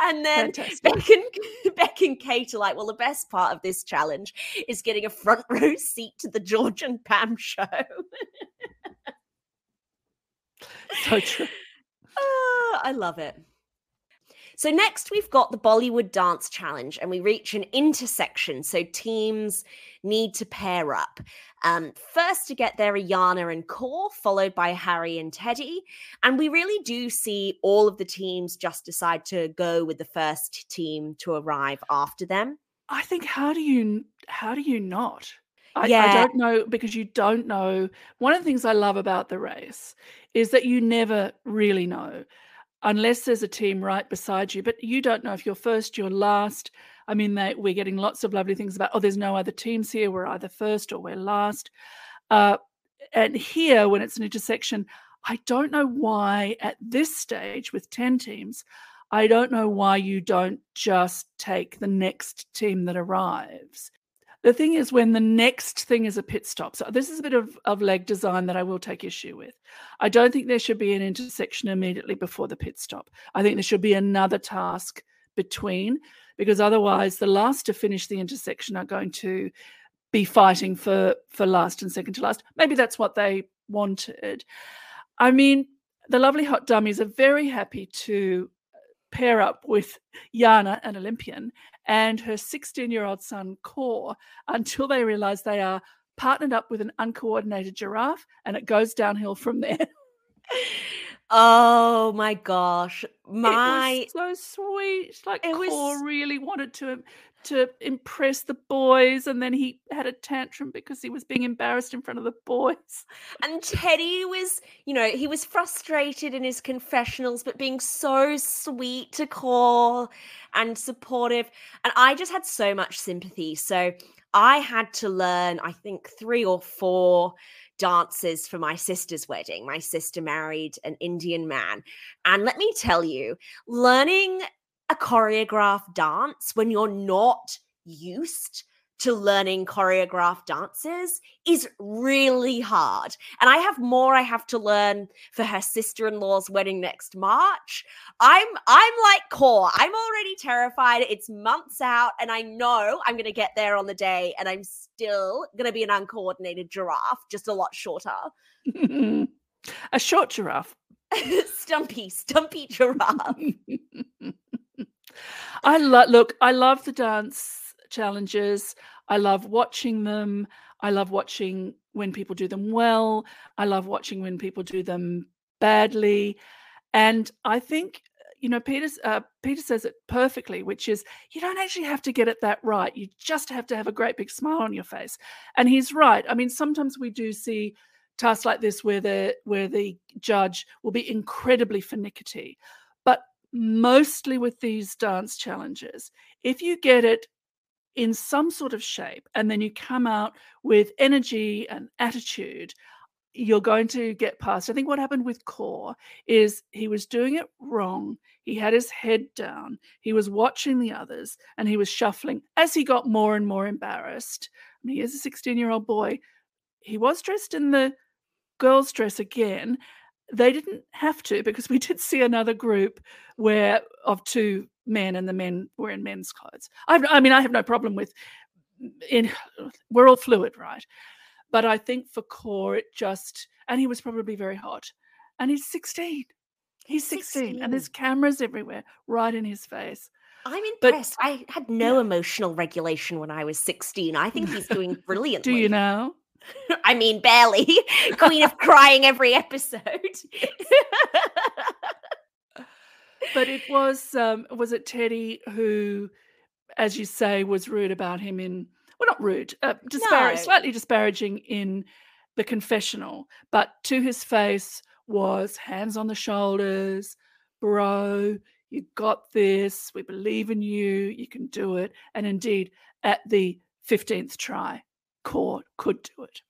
And then Fantastic. Beck and, Beck and Kate are like, well, the best part of this challenge is getting a front row seat to the George and Pam show. So true. Ah, I love it. So next we've got the Bollywood Dance Challenge, and we reach an intersection. So teams need to pair up. Um, first to get there are Jana and Core, followed by Harry and Teddy. And we really do see all of the teams just decide to go with the first team to arrive after them. I think how do you how do you not? I, I don't know because you don't know. One of the things I love about the race is that you never really know unless there's a team right beside you. But you don't know if you're first, you're last. I mean, they, we're getting lots of lovely things about. Oh, there's no other teams here. We're either first or we're last. Uh, and here, when it's an intersection, I don't know why at this stage with ten teams. I don't know why you don't just take the next team that arrives. The thing is, when the next thing is a pit stop, so this is a bit of, of leg design that I will take issue with. I don't think there should be an intersection immediately before the pit stop. I think there should be another task between, because otherwise, the last to finish the intersection are going to be fighting for for last and second to last. Maybe that's what they wanted. I mean, the lovely hot dummies are very happy to pair up with Jana, an Olympian, and her 16 year old son, Core, until they realize they are partnered up with an uncoordinated giraffe and it goes downhill from there. Oh my gosh. My it was so sweet. Like It was- really wanted to to impress the boys, and then he had a tantrum because he was being embarrassed in front of the boys. And Teddy was, you know, he was frustrated in his confessionals, but being so sweet to call and supportive. And I just had so much sympathy. So I had to learn, I think, three or four dances for my sister's wedding. My sister married an Indian man. And let me tell you, learning a choreographed dance when you're not used to learning choreographed dances is really hard. And I have more I have to learn for her sister-in-law's wedding next March. I'm I'm like core. I'm already terrified. It's months out and I know I'm going to get there on the day and I'm still going to be an uncoordinated giraffe, just a lot shorter. a short giraffe. stumpy, stumpy giraffe. I love look, I love the dance challenges. I love watching them. I love watching when people do them well. I love watching when people do them badly. And I think you know, Peter uh, Peter says it perfectly, which is you don't actually have to get it that right. You just have to have a great big smile on your face, and he's right. I mean, sometimes we do see tasks like this where the where the judge will be incredibly finicky, but mostly with these dance challenges, if you get it in some sort of shape and then you come out with energy and attitude you're going to get past. I think what happened with Core is he was doing it wrong. He had his head down. He was watching the others and he was shuffling as he got more and more embarrassed. I mean, he is a 16 year old boy. He was dressed in the girl's dress again. They didn't have to because we did see another group where of two men and the men were in men's clothes. I, I mean, I have no problem with mm, in we're all fluid, right? But I think for Core, it just, and he was probably very hot. And he's 16. He's 16, 16. and there's cameras everywhere, right in his face. I'm impressed. But, I had no yeah. emotional regulation when I was 16. I think he's doing brilliantly. Do you know? I mean, barely. Queen of crying every episode. But it was um was it Teddy who, as you say, was rude about him in well, not rude, uh, dispar- no. slightly disparaging in the confessional, but to his face was hands on the shoulders, bro, you got this, we believe in you, you can do it. And indeed, at the 15th try, Core could do it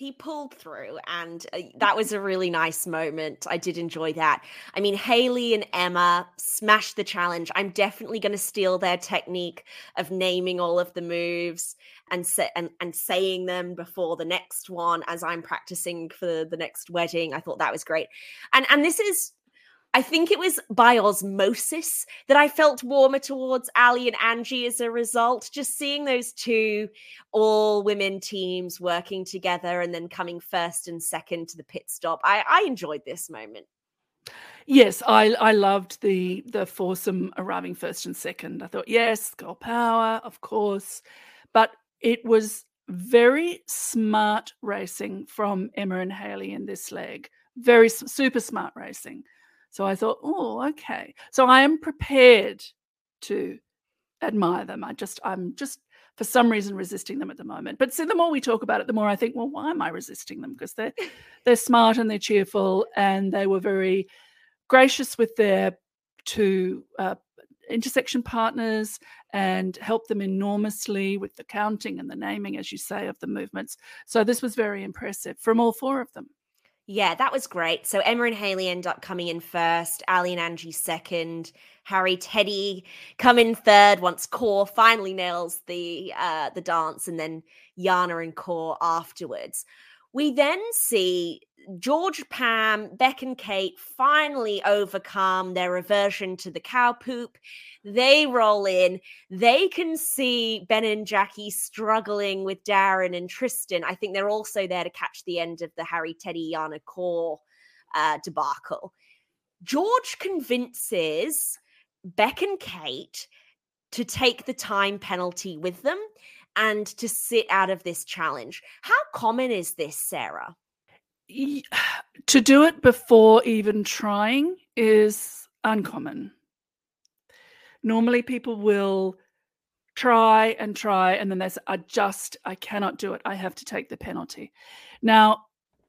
he pulled through and uh, that was a really nice moment. I did enjoy that. I mean haley and emma smashed the challenge. I'm definitely going to steal their technique of naming all of the moves and, sa- and and saying them before the next one as i'm practicing for the next wedding. I thought that was great. And and this is I think it was by osmosis that I felt warmer towards Ali and Angie as a result. Just seeing those two all women teams working together and then coming first and second to the pit stop. I, I enjoyed this moment. Yes, I I loved the the foursome arriving first and second. I thought, yes, girl power, of course, but it was very smart racing from Emma and Haley in this leg. Very super smart racing. So I thought, oh, okay. So I am prepared to admire them. I just, I'm just for some reason resisting them at the moment. But see, the more we talk about it, the more I think, well, why am I resisting them? Because they're they're smart and they're cheerful, and they were very gracious with their two uh, intersection partners and helped them enormously with the counting and the naming, as you say, of the movements. So this was very impressive from all four of them. Yeah, that was great. So Emma and Haley end up coming in first, Ali and Angie second, Harry Teddy come in third once Core finally nails the uh the dance, and then Jana and Core afterwards. We then see George, Pam, Beck, and Kate finally overcome their aversion to the cow poop. They roll in. They can see Ben and Jackie struggling with Darren and Tristan. I think they're also there to catch the end of the Harry Teddy Jana Core uh, debacle. George convinces Beck and Kate to take the time penalty with them and to sit out of this challenge. How common is this, Sarah? To do it before even trying is uncommon. Normally, people will try and try, and then they say, I just, I cannot do it. I have to take the penalty. Now,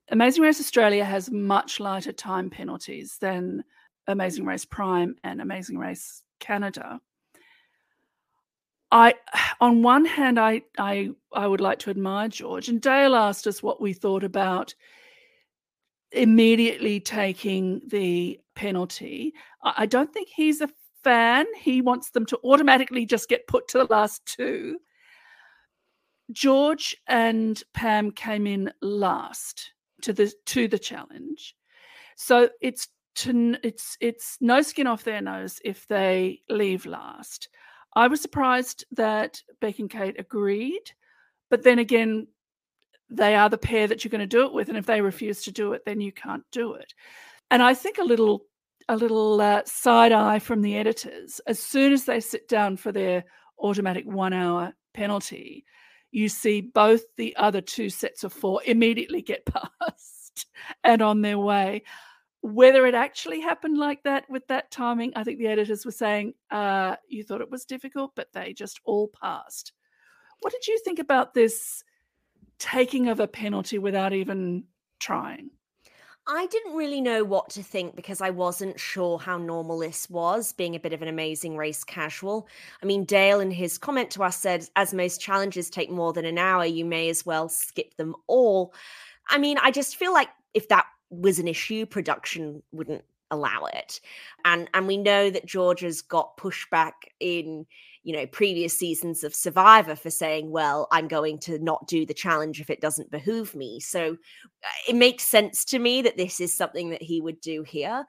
Amazing Race Australia has much lighter time penalties than Amazing Race Prime and Amazing Race Canada. I, on one hand, I, I, I would like to admire George. And Dale asked us what we thought about immediately taking the penalty. I don't think he's a fan. He wants them to automatically just get put to the last two. George and Pam came in last to the to the challenge. So it's to it's it's no skin off their nose if they leave last. I was surprised that Beck and Kate agreed, but then again, they are the pair that you're going to do it with, and if they refuse to do it, then you can't do it. And I think a little a little uh, side eye from the editors as soon as they sit down for their automatic one hour penalty you see both the other two sets of four immediately get past and on their way Whether it actually happened like that with that timing, I think the editors were saying, uh, you thought it was difficult, but they just all passed. What did you think about this taking of a penalty without even trying? I didn't really know what to think because I wasn't sure how normal this was, being a bit of an amazing race casual. I mean, Dale, in his comment to us, said, as most challenges take more than an hour, you may as well skip them all. I mean, I just feel like if that was an issue, production wouldn't allow it. And and we know that Georgia's got pushback in you know previous seasons of survivor for saying well i'm going to not do the challenge if it doesn't behoove me. So uh, it makes sense to me that this is something that he would do here.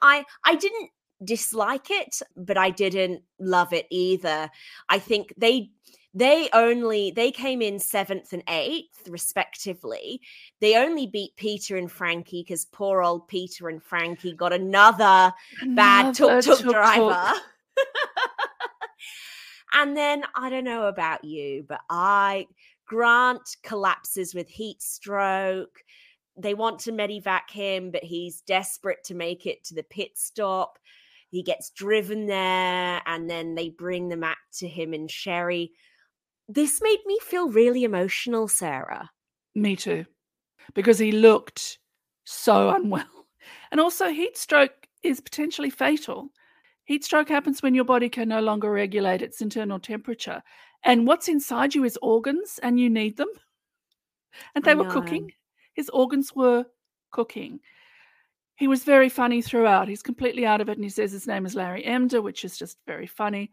I i didn't dislike it but i didn't love it either. I think they they only they came in seventh and eighth respectively they only beat peter and frankie because poor old peter and frankie got another, another bad tuk tuk driver and then I don't know about you, but I Grant collapses with heat stroke. They want to medivac him, but he's desperate to make it to the pit stop. He gets driven there, and then they bring the map to him and Sherry. This made me feel really emotional, Sarah. Me too, because he looked so unwell. And also, heat stroke is potentially fatal. Heat stroke happens when your body can no longer regulate its internal temperature. And what's inside you is organs, and you need them. And they were cooking. His organs were cooking. He was very funny throughout. He's completely out of it. And he says his name is Larry Emder, which is just very funny.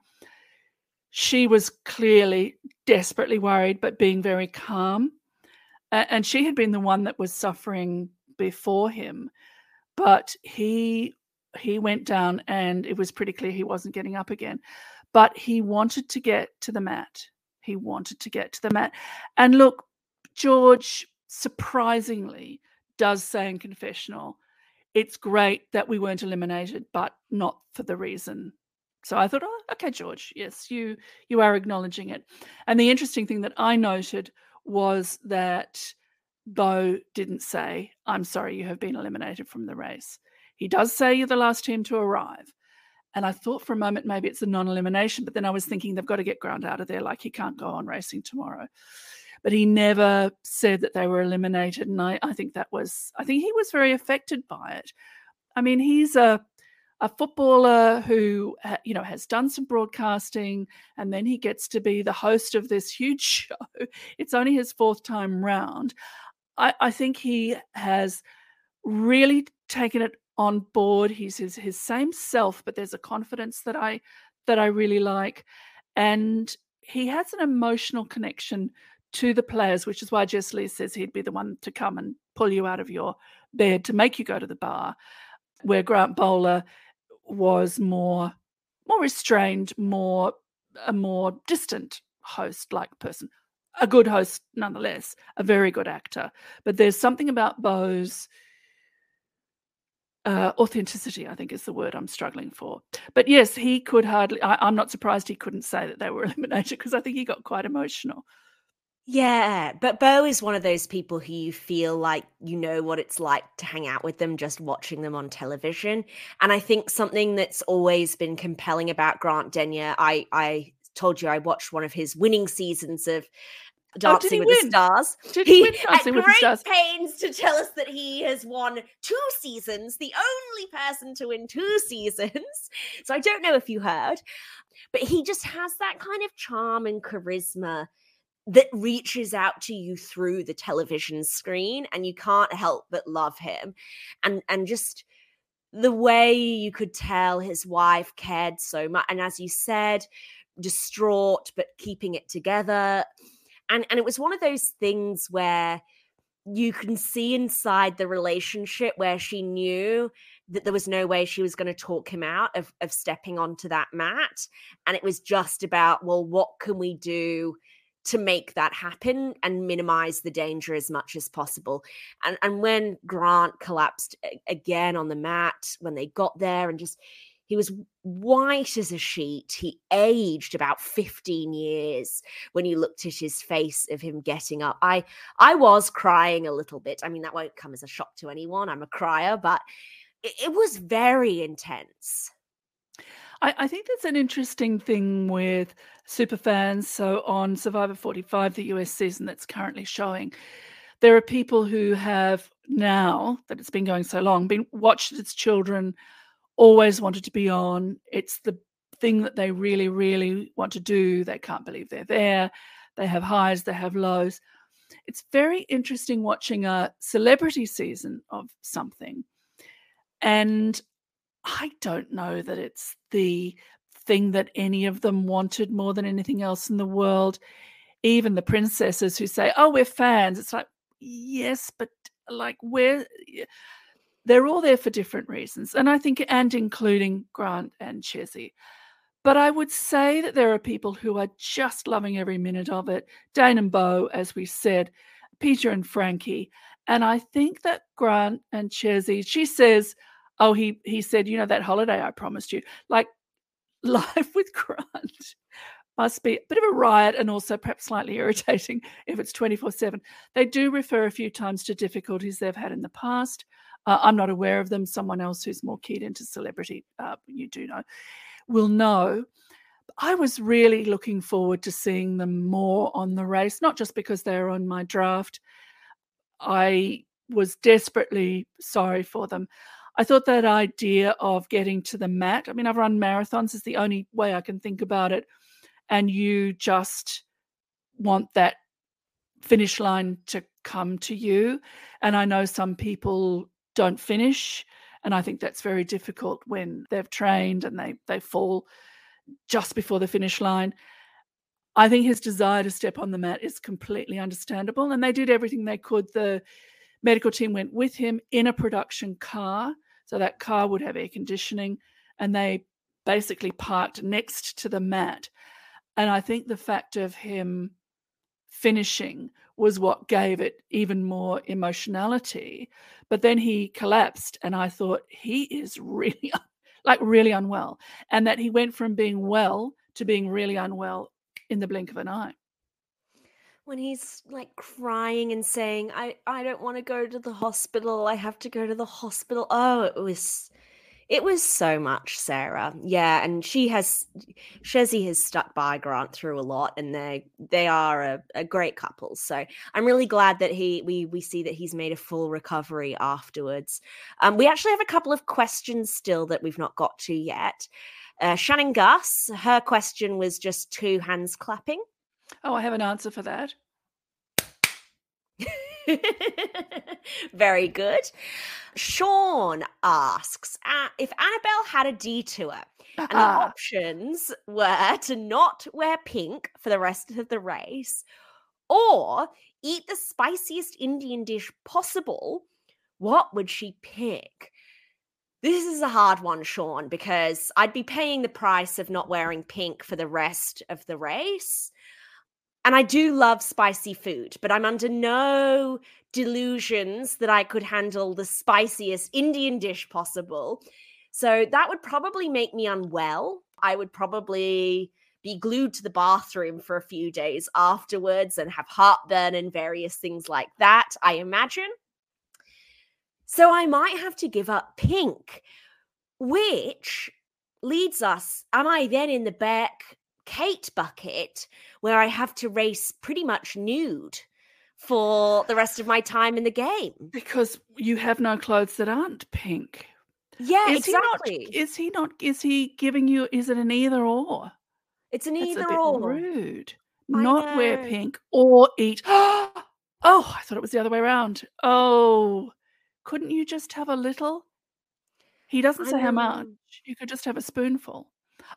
She was clearly desperately worried, but being very calm. And she had been the one that was suffering before him. But he he went down and it was pretty clear he wasn't getting up again. But he wanted to get to the mat. He wanted to get to the mat. And look, George surprisingly does say in confessional, it's great that we weren't eliminated, but not for the reason. So I thought, oh, okay, George, yes, you you are acknowledging it. And the interesting thing that I noted was that Beau didn't say, I'm sorry you have been eliminated from the race. He does say you're the last team to arrive. And I thought for a moment maybe it's a non elimination, but then I was thinking they've got to get Grant out of there, like he can't go on racing tomorrow. But he never said that they were eliminated. And I, I think that was, I think he was very affected by it. I mean, he's a, a footballer who you know has done some broadcasting and then he gets to be the host of this huge show. It's only his fourth time round. I, I think he has really taken it on board. He's his, his same self, but there's a confidence that I that I really like, and he has an emotional connection to the players, which is why Jess Lee says he'd be the one to come and pull you out of your bed to make you go to the bar, where Grant Bowler was more more restrained, more a more distant host like person. A good host nonetheless, a very good actor. But there's something about Beau's uh, authenticity, I think is the word I'm struggling for. But yes, he could hardly, I, I'm not surprised he couldn't say that they were eliminated because I think he got quite emotional. Yeah, but Beau is one of those people who you feel like you know what it's like to hang out with them just watching them on television. And I think something that's always been compelling about Grant Denyer, I I told you I watched one of his winning seasons of Oh, Dancing oh, with win? the Stars. Did he, he at great pains to tell us that he has won two seasons, the only person to win two seasons. So I don't know if you heard, but he just has that kind of charm and charisma that reaches out to you through the television screen and you can't help but love him. And and just the way you could tell his wife cared so much and as you said distraught but keeping it together. And and it was one of those things where you can see inside the relationship where she knew that there was no way she was going to talk him out of, of stepping onto that mat. And it was just about well what can we do to make that happen and minimize the danger as much as possible and and when grant collapsed again on the mat when they got there and just he was white as a sheet. He aged about 15 years when you looked at his face of him getting up. I I was crying a little bit. I mean, that won't come as a shock to anyone. I'm a crier, but it, it was very intense. I, I think that's an interesting thing with super fans. So on Survivor 45, the US season that's currently showing, there are people who have now that it's been going so long, been watched its children, always wanted to be on. It's the thing that they really, really want to do. They can't believe they're there. They have highs, they have lows. It's very interesting watching a celebrity season of something. And I don't know that it's the thing that any of them wanted more than anything else in the world. Even the princesses who say, Oh, we're fans. It's like, yes, but like, we're. They're all there for different reasons. And I think, and including Grant and Chezzi. But I would say that there are people who are just loving every minute of it. Dane and Beau, as we said, Peter and Frankie. And I think that Grant and Chezzi, she says, Oh, he he said, you know, that holiday I promised you. Like life with Grant must be a bit of a riot and also perhaps slightly irritating if it's 24 7. They do refer a few times to difficulties they've had in the past. Uh, I'm not aware of them. Someone else who's more keyed into celebrity, uh, you do know, will know. I was really looking forward to seeing them more on the race, not just because they're on my draft. I was desperately sorry for them. I thought that idea of getting to the mat, I mean, I've run marathons, is the only way I can think about it. And you just want that finish line to come to you. And I know some people don't finish. And I think that's very difficult when they've trained and they, they fall just before the finish line. I think his desire to step on the mat is completely understandable. And they did everything they could. The medical team went with him in a production car. So that car would have air conditioning. And they basically parked next to the mat. And I think the fact of him finishing was what gave it even more emotionality. But then he collapsed, and I thought he is really, like, really unwell. And that he went from being well to being really unwell in the blink of an eye. When he's like crying and saying, I, I don't want to go to the hospital. I have to go to the hospital. Oh, it was it was so much, Sarah. Yeah, and she has Chezzi has stuck by Grant through a lot, and they they are a, a great couple. So I'm really glad that he we we see that he's made a full recovery afterwards. Um, we actually have a couple of questions still that we've not got to yet. Uh, Shannon Gus, her question was just two hands clapping. Oh, I have an answer for that. Very good. Sean asks uh, if Annabel had a detour and the options were to not wear pink for the rest of the race or eat the spiciest Indian dish possible, what would she pick? This is a hard one, Sean, because I'd be paying the price of not wearing pink for the rest of the race. And I do love spicy food, but I'm under no delusions that I could handle the spiciest Indian dish possible. So that would probably make me unwell. I would probably be glued to the bathroom for a few days afterwards and have heartburn and various things like that, I imagine. So I might have to give up pink, which leads us, am I then in the back Kate bucket where I have to race pretty much nude for the rest of my time in the game. Because you have no clothes that aren't pink. Yeah, is exactly. He not, is he not? Is he giving you? Is it an either or? It's an That's either a bit or. rude. I Not wear pink or eat. Oh, I thought it was the other way around. Oh, couldn't you just have a little? He doesn't I say how much. You could just have a spoonful.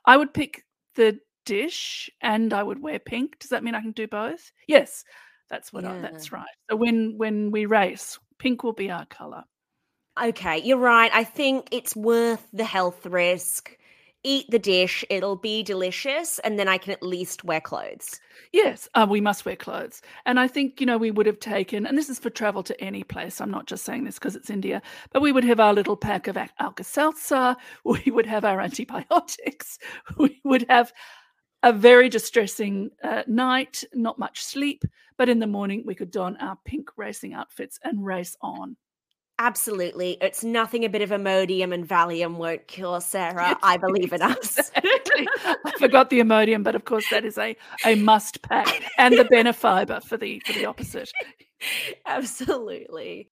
I would pick the dish and I would wear pink. Does that mean I can do both? Yes, that's what I, that's right. So when when we race, pink will be our color. Okay, you're right. I think it's worth the health risk. Eat the dish, it'll be delicious, and then I can at least wear clothes. Yes, uh, we must wear clothes. And I think, you know, we would have taken, and this is for travel to any place. I'm not just saying this because it's India, but we would have our little pack of Alka Seltzer. We would have our antibiotics. We would have a very distressing uh, night, not much sleep. But in the morning, we could don our pink racing outfits and race on. Absolutely. It's nothing a bit of Imodium and Valium won't cure, Sarah. I believe in us. Exactly. I forgot the Imodium, but of course that is a, a must pack, and the Benefiber for the for the opposite. Absolutely.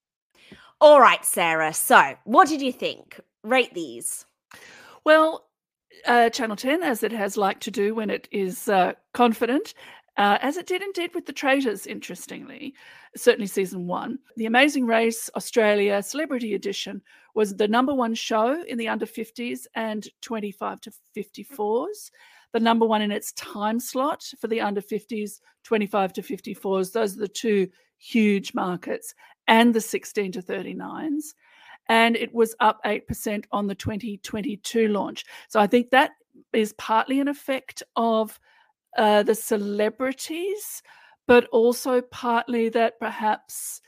All right, Sarah. So, what did you think? Rate these. Well, uh, Channel 10, as it has liked to do when it is uh, confident, uh, as it did indeed with the Traitors, interestingly, certainly season one. The Amazing Race Australia Celebrity Edition was the number one show in the under 50s and 25 to 54s. The number one in its time slot for the under 50s, 25 to 54s. Those are the two huge markets, and the 16 to 39s. And it was up 8% on the 2022 launch. So I think that is partly an effect of uh, the celebrities, but also partly that perhaps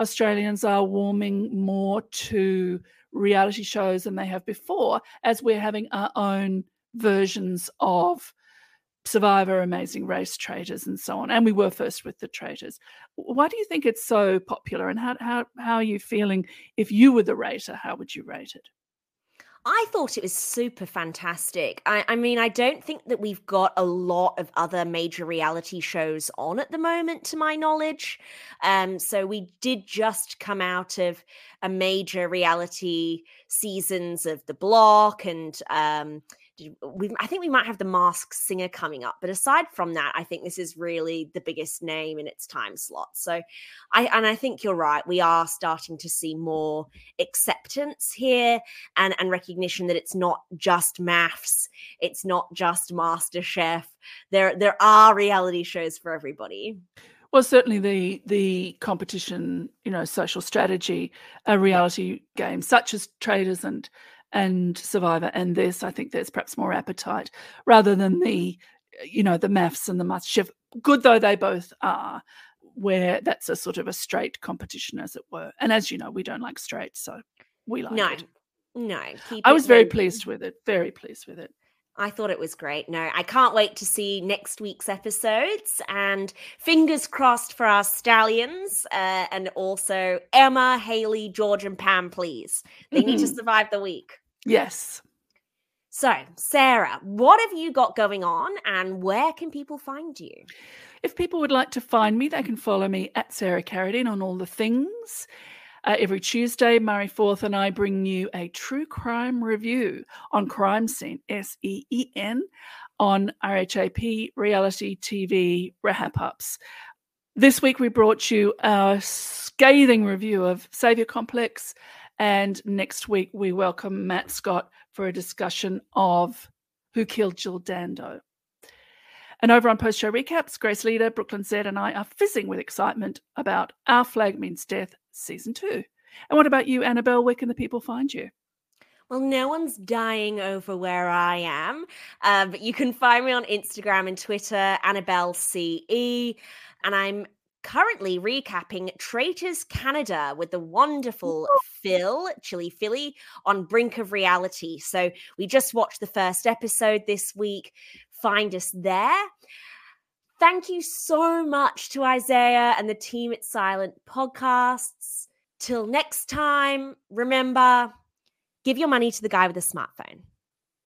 Australians are warming more to reality shows than they have before, as we're having our own versions of Survivor, Amazing Race, Traitors, and so on. And we were first with the Traitors. Why do you think it's so popular? And how how how are you feeling if you were the rater? How would you rate it? I thought it was super fantastic. I, I, mean, I don't think that we've got a lot of other major reality shows on at the moment, to my knowledge. Um, so we did just come out of a major reality seasons of The Block and um, we I think we might have the Masked Singer coming up, but aside from that, I think this is really the biggest name in its time slot. So, I and I think you're right. We are starting to see more acceptance here and and recognition that it's not just MAFS, it's not just MasterChef. There there are reality shows for everybody. Well, certainly the the competition, you know, social strategy, a reality game such as Traitors and and Survivor and this, I think there's perhaps more appetite rather than the, you know, the MAFS and the must chef. Good though they both are, where that's a sort of a straight competition, as it were. And as you know, we don't like straight, so we like no, it. No, I was very pleased with it. Very pleased with it. I thought it was great. No, I can't wait to see next week's episodes and fingers crossed for our stallions uh, and also Emma, Haley, George, and Pam, please. They need to survive the week. Yes. So, Sarah, what have you got going on and where can people find you? If people would like to find me, they can follow me at Sarah Carradine on all the things. Uh, every Tuesday, Murray Forth and I bring you a true crime review on Crime Scene, S E E N, on RHAP Reality TV Wrap Ups. This week, we brought you our scathing review of Saviour Complex and next week, we welcome Matt Scott for a discussion of Who Killed Jill Dando. And over on post show recaps, Grace Leader, Brooklyn Zed, and I are fizzing with excitement about Our Flag Means Death season two. And what about you, Annabel? Where can the people find you? Well, no one's dying over where I am, uh, but you can find me on Instagram and Twitter, Annabel CE, and I'm currently recapping Traitors Canada with the wonderful Phil, Chili Philly, on Brink of Reality. So we just watched the first episode this week. Find us there. Thank you so much to Isaiah and the team at Silent Podcasts. Till next time, remember give your money to the guy with a smartphone.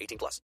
18 plus.